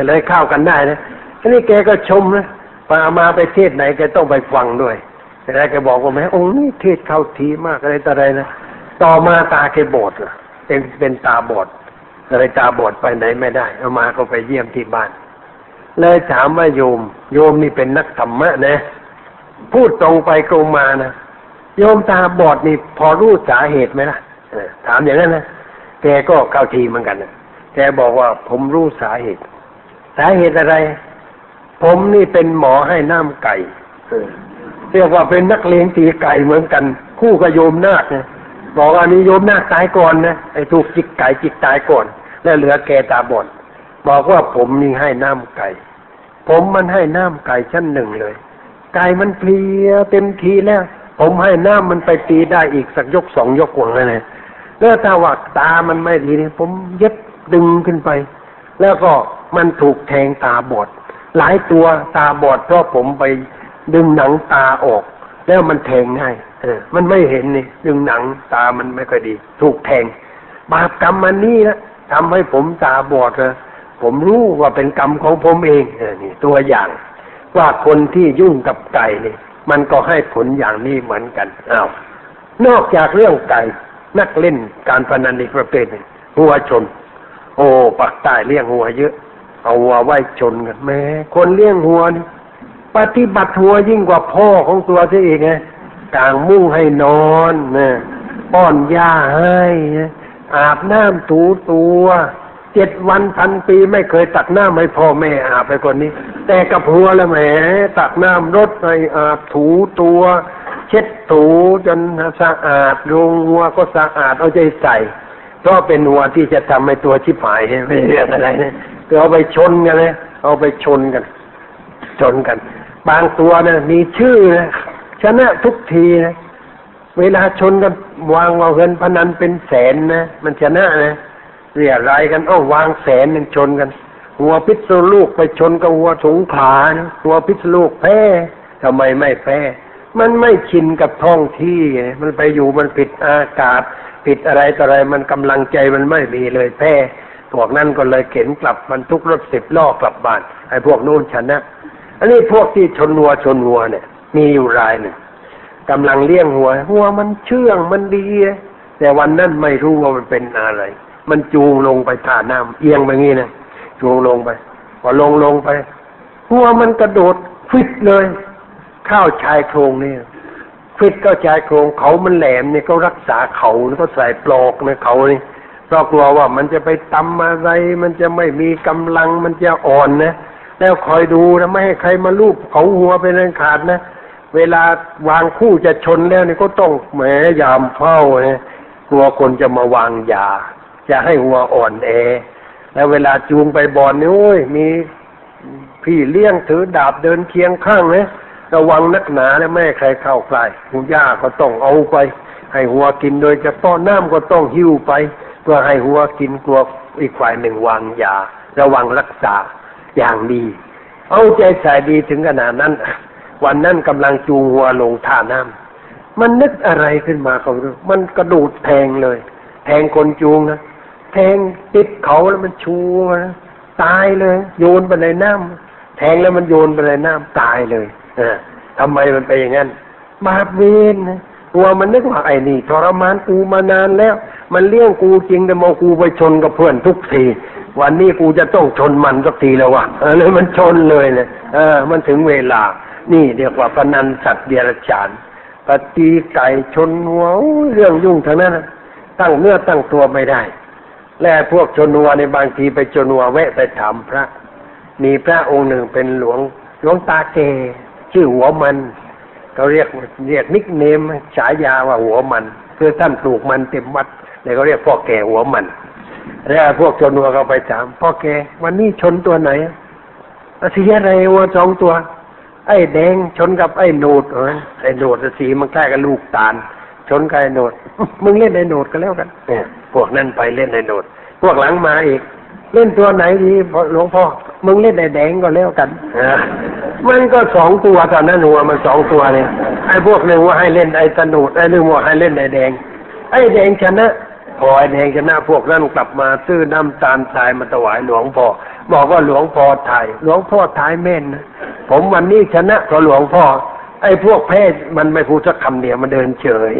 เลยเข้ากันได้นะทีนี้แกก็ชมนะพามาไปเทศไหนแกต้องไปฟังด้วยแต่แกบอกว่าแม่องค์นี้เทศเข้าทีมากอะไรต่ออะไรนะต่อมาตาแกบอดเป็นเป็นตาบอดเลยตาบอดไปไหนไม่ได้เอามาก็ไปเยี่ยมที่บ้าน เลยถามว่าโยม โยมนี่เป็นนักธรรมะนะ พูดตรงไปตรงมานะโยมตาบอดนี่พอรู้สาเหตุไหมล่ะ ถามอย่างนั้นนะแกก็เข้าทีเหมือนกันนะแกบอกว่าผมรู้สาเหตุ สาเหตุอะไร ผมนี่เป็นหมอให้น้ำไก่เรียกว่าเป็นนักเลงตีไก่เหมือนกัน คู่กับโยมนาคนะบอกอันนี้โยมนาคตายก่อนนะไอ้ถูกจิกไก่จิกตายก่อน แล้วเหลือแกตาบอดบอกว่าผมนี่ให้น้ำไก่ ผมมันให้น้ำไก่ชั้นหนึ่งเลย ไก่มันเพลียเต็มทีแล้ว ผมให้น้ำมันไปตีได้อีกสักยกสองยกหวงเลย แล้วถ้าว่าตามันไม่ดีเนี่ยผมเย็บดึงขึ้นไป แล้วก็มันถูกแทงตาบอด หลายตัวตาบอดเพราะผมไปดึงหนังตาออก แล้วมันแทงง่ายเออ มันไม่เห็นนี่ดึงหนังตามันไม่ค่อยดี ถูกแทง บาปกรรมมันนี่นะทำให้ผมตาบอดนะผมรู้ว่าเป็นกรรมของผมเองเออนี่ ตัวอย่าง ว่าคนที่ยุ่งกับไก่นี่มันก็ให้ผลอย่างนี้เหมือนกันอ้าวนอกจากเรื่องไก่ นักเล่นการพนันอีกประเภทหนึ่งหัวชน โอ้ปักใต้เลี้ยงหัวเยอะ เอาหัวไว้ชนกันแม้คนเลี้ยงหัวนี่ปฏิบัติหัวยิ่งกว่าพ่อของตัวเสียเองไงกางมุ้งให้นอนนะป้อนยาให้อาบน้ำถูตัวเจ็ดวันพันปีไม่เคยตักน้ำให้พ่อแม่อาบไปคนนี้ แต่กับหัวแล้วแหมตักน้ำรดให้อาบถูตัว เช็ดถูจนสะอาดลงหัวก็สะอาดเอาใจใส่เพราะเป็นหัวที่จะทำให้ตัวชิบหายไม่เรื่องอะไรนะคือเอาไปชนกันเลยเอาไปชนกัน ชนกัน บางตัวนะมีชื่อนะชนะทุกทีนะเวลาชนกันวางเอาเงินพนันเป็นแสนนะมันชนะนะเรียรายกันเอ้าวางแสนหนึ่งชนกันหัวพิษณุลูกไปชนกับหัวสงขลานะหัวพิษณุลูกแพ้ทำไมไม่แพ้ มันไม่ชินกับท้องที่ มันไปอยู่มันผิดอากาศ ผิดอะไรต่ออะไร มันกำลังใจมันไม่มีเลยแพ้พวกนั้นก็เลยเข็นกลับมันทุกรถสิบล้อกลับบ้านไอ้พวกนู้นชนะ อันนี้พวกที่ชนวัวชนวัวเนี่ย มีอยู่รายหนึ่งกำลังเลี้ยงหัวหัวมันเชื่องมันดี แต่วันนั้นไม่รู้ว่ามันเป็นอะไร มันจูงลงไปท่าน้ำเอียงไปงี้นะจูงลงไปพอลงลงไปหัวมันกระโดดฟิตเลย ข้าชายโครงเนี่ยฟิตก็ชายโครงเขามันแหลมเนี่ยเขารักษาเขาแล้วก็ใส่ปลอกในเขานี่เพราะกลัวว่ามันจะไปตำอะไร มันจะไม่มีกำลังมันจะอ่อนนะแล้วคอยดูนะไม่ให้ใครมาลูบเขาหัวเป็นอันขาดนะเวลาวางคู่จะชนแล้วนี่ก็ต้องแหมยามเฝ้านะกลัวคนจะมาวางยาจะให้หัวอ่อนแอ แล้วเวลาจูงไปบอลนี่โอ้ยมีพี่เลี้ยงถือดาบเดินเคียงข้างนะ ระวังนักหนาแล้วไม่ใครเข้าใกล้หูย่าก็ต้องเอาไป ให้หัวกินโดยเฉพาะน้ำก็ต้องหิ้วไปเพื่อให้หัวกินกลัวอีกฝ่ายหนึ่งวางยา ระวังรักษาอย่างดี เอาใจใส่ดีถึงขนาดนั้น วันนั้นกำลังจูงหัวลงท่าน้ำมันนึกอะไรขึ้นมาเขารู้มันกระโดดแทงเลย แทงคนจูงนะแทงติดเขาแล้วมันชูนะตายเลย โยนไปในน้ำแทงแล้วมันโยนไปในน้ำตายเลย ออทำไมมันไปนอย่างนั้นบาปเวรนะตัวมันนึกว่าไอ้นี่ทรมานกูมานานแล้ว มันเลี้ยงกูจริงแต่มากูไปชนกับเพื่อนทุกทีวันนี้กูจะต้องชนมันสักทีแล้ววะเออเลยมันชนเลยเนี่ยเออ มันถึงเวลา นี่เรียกว่าพนันสัตว์เดรัจฉานปฏิไก่ชนหัวเรื่องยุ่งทั้งนั้นตั้งเนื้อตั้งตัวไม่ได้ และพวกชนวัวในบางทีไปชนวัวแวะไปถามพระ มีพระองค์หนึ่งเป็นหลวงหลวงตาเก ชื่อหัวมันเขาเรียกเรียกนิกเนมฉายาว่าหัวมัน คือท่านปลูกมันเต็มวัดเลยเขาเรียกพ่อแก่หัวมันแล้วพวกชนวัวเขาไปถามพ่อแกวันนี้ชนตัวไหนสีอะไรวัวสองตัว ไอ้แดงชนกับไอ้โนดเออไอ้โนดสีมันใกล้กับลูกตาล ชนกับไอ้โนดมึงเล่นไอ้โนดก็แล้วกันเนี่ยพวกนั้นไปเล่นไอ้โนด พวกหลังมาอีก เล่นตัวไหนดีหลวงพ่อมึงเล่นไอ้แดงก็แล้วกันมันก็สองตัวตอนนั้นหัวมันสองตัวเนี่ยไอ้พวกหนึ่งว่าให้เล่นไอ้ตะโหนดไอ้หนึ่งว่าให้เล่นไอ้แดง ไอ้แดงชนะพอไอ้แดงชนะพวกนั้นกลับมาซื้อน้ำตาลทรายมาถวายหลวงพ่อบอกว่าหลวงพ่อถ่ายหลวงพ่อถ่ายแม่นนะผมวันนี้ชนะเพราะหลวงพ่อไอ้พวกแพ้มันไม่พูดสักคำเดียวมันเดินเฉย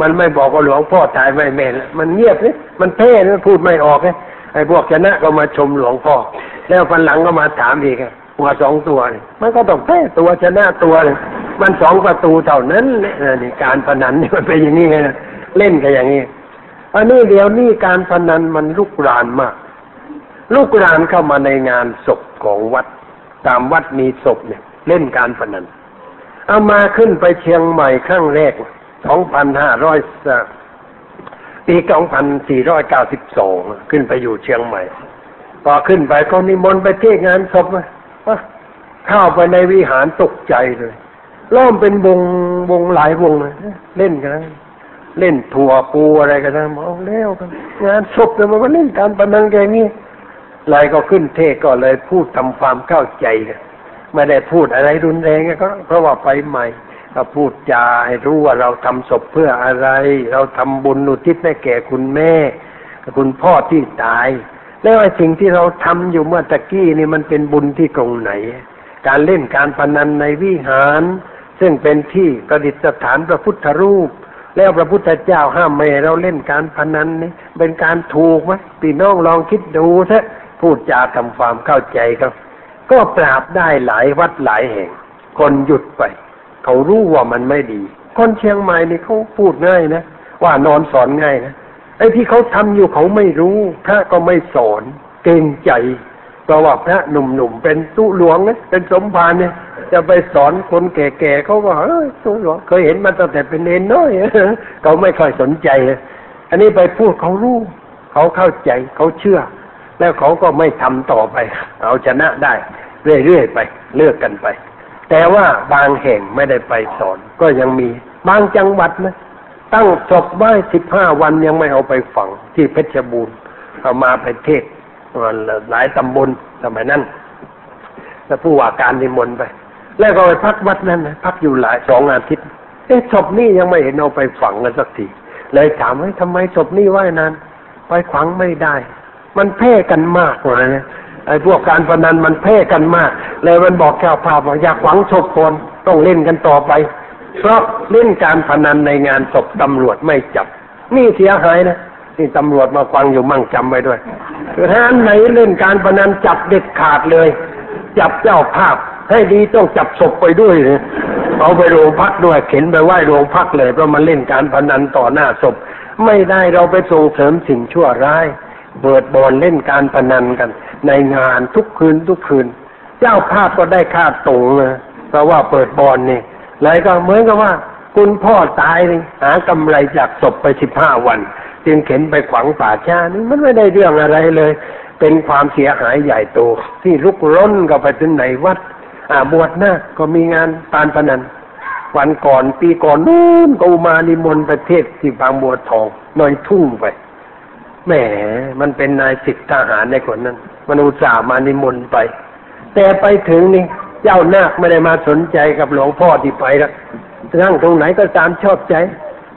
มันไม่บอกว่าหลวงพ่อถ่ายไม่แม่นมันเงียบเลยมันแพ้มันพูดไม่ออกเลย ไอ้พวกชนะก็มาชมหลวงพ่อ แล้วฟันหลังก็มาถามอีกหัวสองตัวมันก็ต้องแพ้ตัวชนะตัวเลยมันสองประตูเท่านั้นนี่การพนันนี่มันเป็นอย่างนี้ไงเล่นกันอย่างนี้อันนี้เดี๋ยวนี้การพนันมันลุกรานมาก ลุกรานเข้ามาในงานศพของวัด ตามวัดมีศพเนี่ย เล่นการพนันเอามาขึ้นไปเชียงใหม่ครั้งแรกสองพันห้าร้อย ปีสองพันสี่ร้อยเก้าสิบสองขึ้นไปอยู่เชียงใหม่ พอขึ้นไปก็นิมนต์ไปเที่งานศพเข้าไปในวิหารตกใจเลยล้อมเป็นวงวงหลายวงเลยเล่นกันเล่นถั่วปูอะไรกันนะเอาแล้วกันงานศพแต่มันก็เล่นการพนันแกงี้ไรก็ขึ้นเทศก็เลยพูดทำความเข้าใจกันไม่ได้พูดอะไรรุนแรงก็เพราะว่าไปใหม่ ก็พูดจาให้รู้ว่าเราทำศพเพื่ออะไร เราทำบุญอุทิศให้แก่คุณแม่คุณพ่อที่ตาย แล้วไอ้สิ่งที่เราทำอยู่เมื่อตะกี้นี่มันเป็นบุญที่ตรงไหน การเล่นการพนันในวิหาร ซึ่งเป็นที่ประดิษฐานพระพุทธรูป แล้วพระพุทธเจ้าห้ามไม่เราเล่นการพนันนี่เป็นการถูกไหมพี่น้องลองคิดดูเถอะพูดจาทำความเข้าใจครับ ก็ปราบได้หลายวัดหลายแห่ง คนหยุดไป เขารู้ว่ามันไม่ดี คนเชียงใหม่นี่เขาพูดง่ายนะว่านอนสอนง่ายนะไอ้ที่เขาทำอยู่เขาไม่รู้พระก็ไม่สอนเกรงใจเพราะว่าพระหนุ่มๆเป็นตู้หลวงนะเป็นสมภารเนี่ยจะไปสอนคนแก่ๆเขาก็เฮ้ยตู้หลวงเคยเห็นมาตั้งแต่เป็นเนนน้อยเขาไม่ค่อยสนใจอันนี้ไปพูดเขารู้เขาเข้าใจเขาเชื่อ แล้วเขาก็ไม่ทำต่อไป เอาชนะได้ เรื่อยๆไป เลือกกันไป แต่ว่าบางแห่งไม่ได้ไปสอน ก็ยังมี บางจังหวัดนะตั้งศพไว้สิบห้าวันยังไม่เอาไปฝัง ที่เพชรบูรณ์เอามาไปเทศหลายตำบลสมัยนั้นแล้วผู้ว่าการนิมนต์ไป แล้วก็ไปพักวัดนั้นนะพักอยู่หลายสองอาทิตย์เอ๊ะศพนี่ยังไม่เห็นเอาไปฝังกันสักทีเลยถามว่าทำไมศพนี่ไว้นานไปฝังไม่ได้ มันแพร่กันมากเลยนะ ไอ้พวกการพนันมันแพร่กันมาก เลยมันบอกแก้วภาพว่าอยากฝังศพคนต้องเล่นกันต่อไป เพราะเล่นการพนันในงานศพตำรวจไม่จับ นี่เสียหายนะนี่ตำรวจมาฟังอยู่มั่งจำไว้ด้วยคือถ้านไหนเล่นการพนันจับเด็ดขาดเลย จับเจ้าภาพ ให้ดีต้องจับศพไปด้วยเลยเอาไปโรงพักด้วยเข็นไปไหว้โรงพักเลยเพราะมันเล่นการพนันต่อหน้าศพ ไม่ได้เราไปส่งเสริมสิ่งชั่วร้าย เบิดบอลเล่นการพนันกัน ในงานทุกคืนทุกคืน เจ้าภาพก็ได้ค่าตรงนะเพราะว่าเปิดบอลนี่เลยก็เหมือนกับว่า คุณพ่อตายนี่หากำไรจากศพไปสิบห้าวัน จึงเข็นไปขวางป่าช้านี่มันไม่ได้เรื่องอะไรเลย เป็นความเสียหายใหญ่โต ที่ลุกล้นก็ไปถึงไหนวัด อ่าบวชหน้าก็มีงานตานพนันวันก่อนปีก่อนนู้นก็มานิมนต์ประเทศที่บางบัวทองหน่อยทุ่งไป แหมมันเป็นนายสิทธิทหารในคนนั้น มันอุตส่าห์มานิมนต์ไป แต่ไปถึงนี่ เจ้านาคไม่ได้มาสนใจกับหลวงพ่อที่ไปแล้วนั่งตรงไหนก็ตามชอบใจ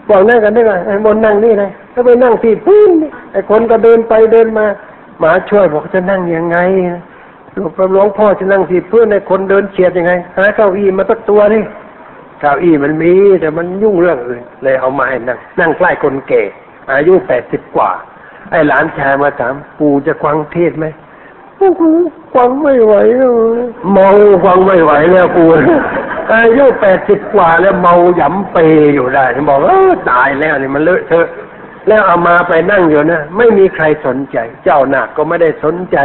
บอกนั่งกันได้ไหมไอ้มนนั่งนี่เลยก็ไปนั่งที่พื้นไอ้คนก็เดินไปเดินมาหมาช่วยบอกจะนั่งยังไงหลวงหลวงพ่อจะนั่งที่พื้นในคนเดินเฉียดยังไงหาเก้าอี้มาตักตัวนี่เก้าอี้มันมีแต่มันยุ่งเรื่องอื่นเลยเอามาให้นั่งนั่งใกล้คนแก่ อายุแปดสิบกว่า ไอ้หลานชายมาถามปู่จะควังเทศไหมฟังไม่ไหวเมาฟังไม่ไหวแล้วปู่อายุแปดสิบกว่าแล้วเมาหยำเปอยู่ได้บอกเออตายแล้วนี่มันเลอะเทอะ แล้วเอามาไปนั่งอยู่นะไม่มีใครสนใจ เจ้าหนักก็ไม่ได้สนใจ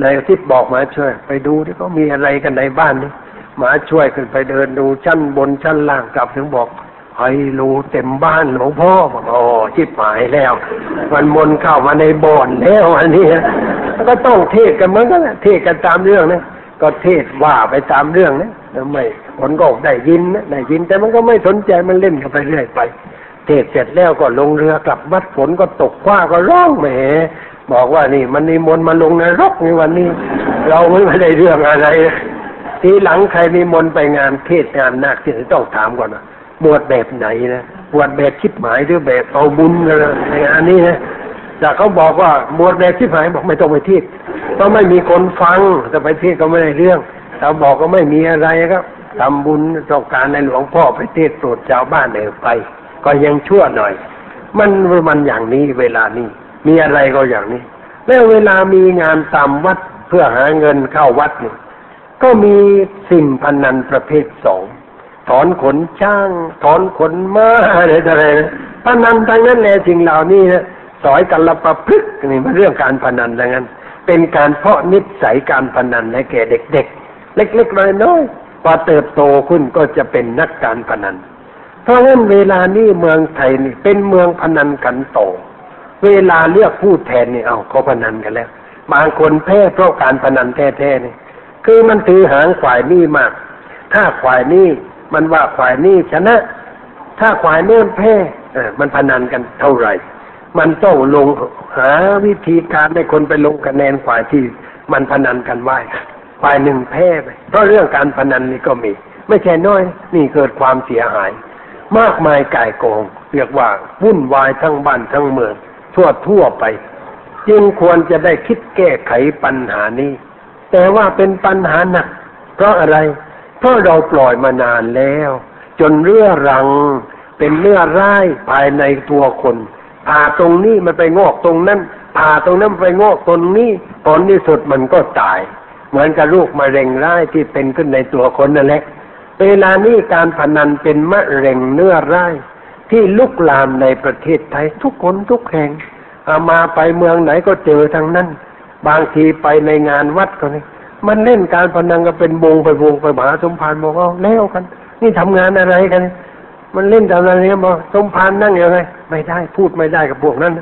เลยทิพบอกมาช่วย ไปดูที่เขามีอะไรกันในบ้านนี่มาช่วยขึ้นไปเดินดูชั้นบนชั้นล่างกลับถึงบอก ไอ้รูเต็มบ้านหลวงพ่อบอกอ๋อชิบหายแล้ว มันมนเข้ามาในบ่อนแล้วอันนี้ก็ต้องเทศกันเหมือนกันเทศกันตามเรื่องนะก็เทศว่าไปตามเรื่องนะแล้วไม่ผลก็ได้ยินนะได้ยิน แต่มันก็ไม่สนใจมันเล่นกันไปเรื่อยไป เทศเสร็จแล้วก็ลงเรือกลับวัดฝนก็ตกคว้าก็ร้องแหมบอกว่านี่ มันนิมนต์มาลงนรกในวันนี้ เราไม่ได้เรื่องอะไร ทีหลังใครนิมนต์ไปงานเทศงานนักที่ต้องถามก่อนนะ บวชแบบไหนนะบวชแบบชิบหมายหรือแบบเอาบุญกันในงานนี้นะแต่เขาบอกว่าบวชแบบชิบหายบอกไม่ต้องไปเทศเพราะไม่มีคนฟังจะไปเทศก็ไม่ได้เรื่องเราบอกก็ไม่มีอะไรครับทำบุญต้องการในหลวงพ่อไปเทศโปรดชาวบ้านเออไป ก็ยังชั่วหน่อย มันมันอย่างนี้เวลานี้ มีอะไรก็อย่างนี้ แล้วเวลามีงานตามวัดเพื่อหาเงินเข้าวัดนี่ก็มีสิ่งพนันประเภทสอง ถอนขนช่าง ถอนขนม้าอะไรอะไรนะพนันทั้งนั้นแหละสิ่งเหล่านี้นะสอยกันละประพฤกนี่มันเรื่องการพนันดังนั้น เป็นการเพาะนิสัยการพนันให้แก่เด็ก ๆ เล็กๆน้อยๆพอเติบโตขึ้นก็จะเป็นนักการพนัน เพราะฉะนั้นเวลานี้เมืองไทยนี่เป็นเมืองพนันกันโต เวลาเลือกผู้แทนนี่เอาเขาพนันกันแล้ว บางคนแพ้เพราะการพนันแท้ๆนี่คือมันถือหางฝ่ายนี้มาก ถ้าฝ่ายนี้ มันว่าฝ่ายนี้ชนะ ถ้าฝ่ายโน้นแพ้เออมันพนันกันเท่าไหร่ มันต้องลงหาวิธีการให้คนไปลงคะแนนฝ่ายที่มันพนันกันไว้ฝ่ายหนึ่งแพ้ไปเพราะเรื่องการพนันนี่ก็มี ไม่ใช่น้อย นี่เกิดความเสียหาย มากมายก่ายกอง เรียกว่าวุ่นวายทั้งบ้านทั้งเมือง ทั่วทั่วไป จึงควรจะได้คิดแก้ไขปัญหานี้ แต่ว่าเป็นปัญหาหนัก เพราะอะไร เพราะเราปล่อยมานานแล้ว จนเรื่อรัง เป็นเนื้อร้ายภายในตัวคนผ่าตรงนี้มันไปงอกตรงนั้นผ่าตรงนั้นไปงอกตรงนี้ผลที่สุดมันก็ตาย เหมือนกับลูกมะเร็งร้ายที่เป็นขึ้นในตัวคนนั่นแหละเวลานี้การพนันเป็นมะเร็งเนื้อร้ายที่ลุกลามในประเทศไทยทุกคนทุกแห่งอามาไปเมืองไหนก็เจอทั้งนั้น บางทีไปในงานวัดก็นี่ มันเล่นการพนันก็เป็นวงไปวงไปมหาสมภารบอกเอาแล้วกัน นี่ทำงานอะไรกัน มันเล่นทำอะไรกันบอกสมภารนั่งอยังไงไม่ได้พูดไม่ได้กับพวกนั้น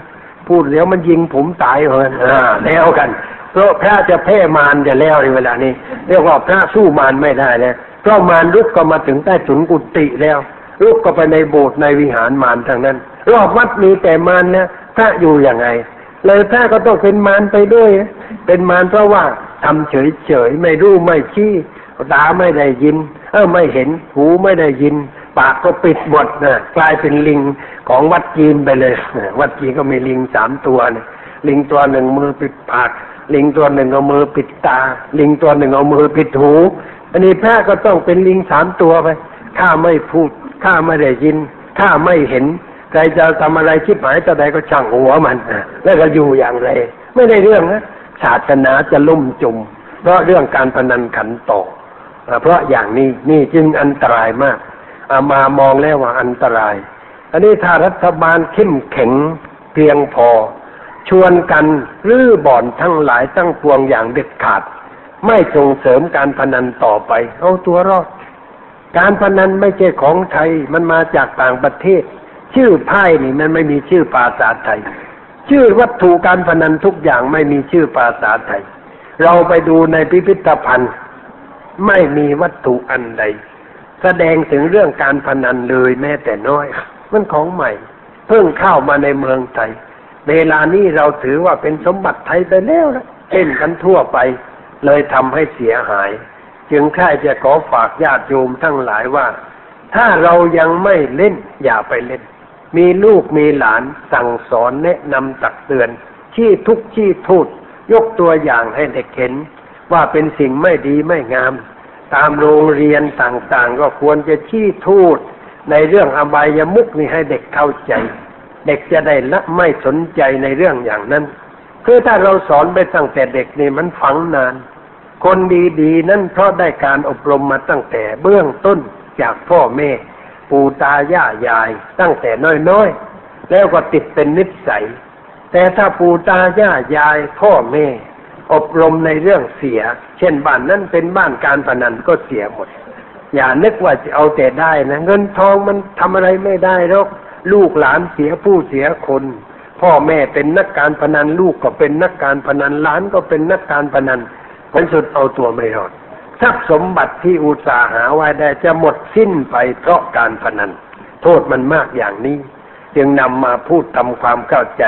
พูดเดี๋ยวมันยิงผมตายเหรอนอ่าแล้วกันเพราะพระจะแพ้มารจะแล้วในเวลานี้เรียกว่าพระสู้มารไม่ได้แล้วเพราะมารลุกก็มาถึงใต้ถุนกุฏิแล้วลุกก็ไปในโบสถ์ในวิหารมารทั้งนั้น รอบวัดมีแต่มารนะพระอยู่อย่างไงเลยพระก็ต้องเป็นมารไปด้วย เป็นมารเพราะว่า ทำเฉยๆไม่รู้ไม่ชี้ตาไม่ได้ยิน เออไม่เห็นหูไม่ได้ยิน ปากก็ปิดหมดนะกลายเป็นลิงของวัดจีนไปเลยนะวัดจีนก็มีลิงสามตัวเนี่ยลิงตัวหนึ่งมือปิดปาก ลิงตัวหนึ่งเอามือปิดตา ลิงตัวหนึ่งเอามือปิดหู อันนี้พระก็ต้องเป็นลิงสามตัวไปข้าไม่พูดข้าไม่ได้ยินข้าไม่เห็นใครจะทำอะไรชิบหมายจะใดก็ช่างหัวมันแล้วก็อยู่อย่างไร ไม่ได้เรื่องนะ ศาสนาจะล่มจม เพราะเรื่องการพนันขันต่อ เพราะอย่างนี้นี่จึงอันตรายมากามามองแล้วว่าอันตราย อันนี้ถ้ารัฐบาลเข้มแข็งเพียงพอ ชวนกันรื้อบ่อนทั้งหลายตั้งปวงอย่างเด็ดขาด ไม่ส่งเสริมการพนันต่อไป เอาตัวรอด การพนันไม่ใช่ของไทย มันมาจากต่างประเทศ ชื่อไพ่นี่มันไม่มีชื่อภาษาไทย ชื่อวัตถุการพนันทุกอย่างไม่มีชื่อภาษาไทย เราไปดูในพิพิธภัณฑ์ ไม่มีวัตถุอันใด แสดงถึงเรื่องการพนันเลยแม้แต่น้อย มันของใหม่ เพิ่งเข้ามาในเมืองไทย เวลานี้เราถือว่าเป็นสมบัติไทยไปแล้วนะเล่นกันทั่วไป เลยทำให้เสียหาย จึงค่ายจะขอฝากญาติโยมทั้งหลายว่า ถ้าเรายังไม่เล่นอย่าไปเล่น มีลูกมีหลานสั่งสอนแนะนำตักเตือน ชี้ทุกชี้พูดยกตัวอย่างให้เด็กเห็น ว่าเป็นสิ่งไม่ดีไม่งาม ตามโรงเรียนต่างๆ ก็ควรจะชี้ทูดในเรื่องอบายมุกนี่ให้เด็กเข้าใจ เด็กจะได้ละไม่สนใจในเรื่องอย่างนั้น คือถ้าเราสอนไปตั้งแต่เด็กนี่มันฝังนาน คนดีๆนั่นเพราะได้การอบรมมาตั้งแต่เบื้องต้นจากพ่อแม่ ปู่ตาย่ายายตั้งแต่น้อยๆ แล้วก็ติดเป็นนิสัย แต่ถ้าปู่ตาย่ายายพ่อแม่ อบรมในเรื่องเสีย เช่นบ้านนั้นเป็นบ้านการพนันก็เสียหมด อย่านึกว่าจะเอาแต่ได้นะเงินทองมันทำอะไรไม่ได้หรอกลูกหลานเสียผู้เสียคน พ่อแม่เป็นนักการพนันลูกก็เป็นนักการพนันหลานก็เป็นนักการพนันผลสุดเอาตัวไม่รอด ทรัพย์สมบัติที่อุตสาหาไว้ได้จะหมดสิ้นไปเพราะการพนัน โทษมันมากอย่างนี้ จึงนำมาพูดทำความเข้าใจ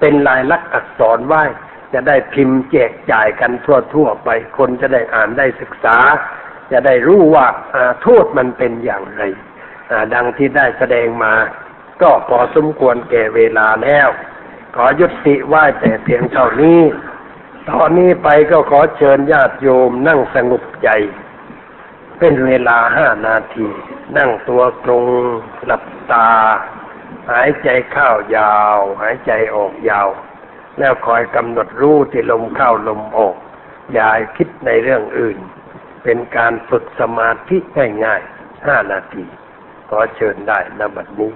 เป็นลายลักษณ์อักษรไว้ จะได้พิมพ์แจกจ่ายกันทั่วๆไป คนจะได้อ่านได้ศึกษา จะได้รู้ว่าโทษมันเป็นอย่างไรดังที่ได้แสดงมา ก็พอสมควรแก่เวลาแล้ว ขอยุติไว้แต่เพียงเท่านี้ ตอนนี้ไปก็ขอเชิญญาติโยมนั่งสงบใจ เป็นเวลาห้านาที นั่งตัวตรงหลับตา หายใจเข้ายาว หายใจออกยาว แล้วคอยกำหนดรู้ที่ลมเข้าลมออก อย่าคิดในเรื่องอื่น เป็นการฝึกสมาธิง่ายๆห้านาที ขอเชิญได้นบัดนี้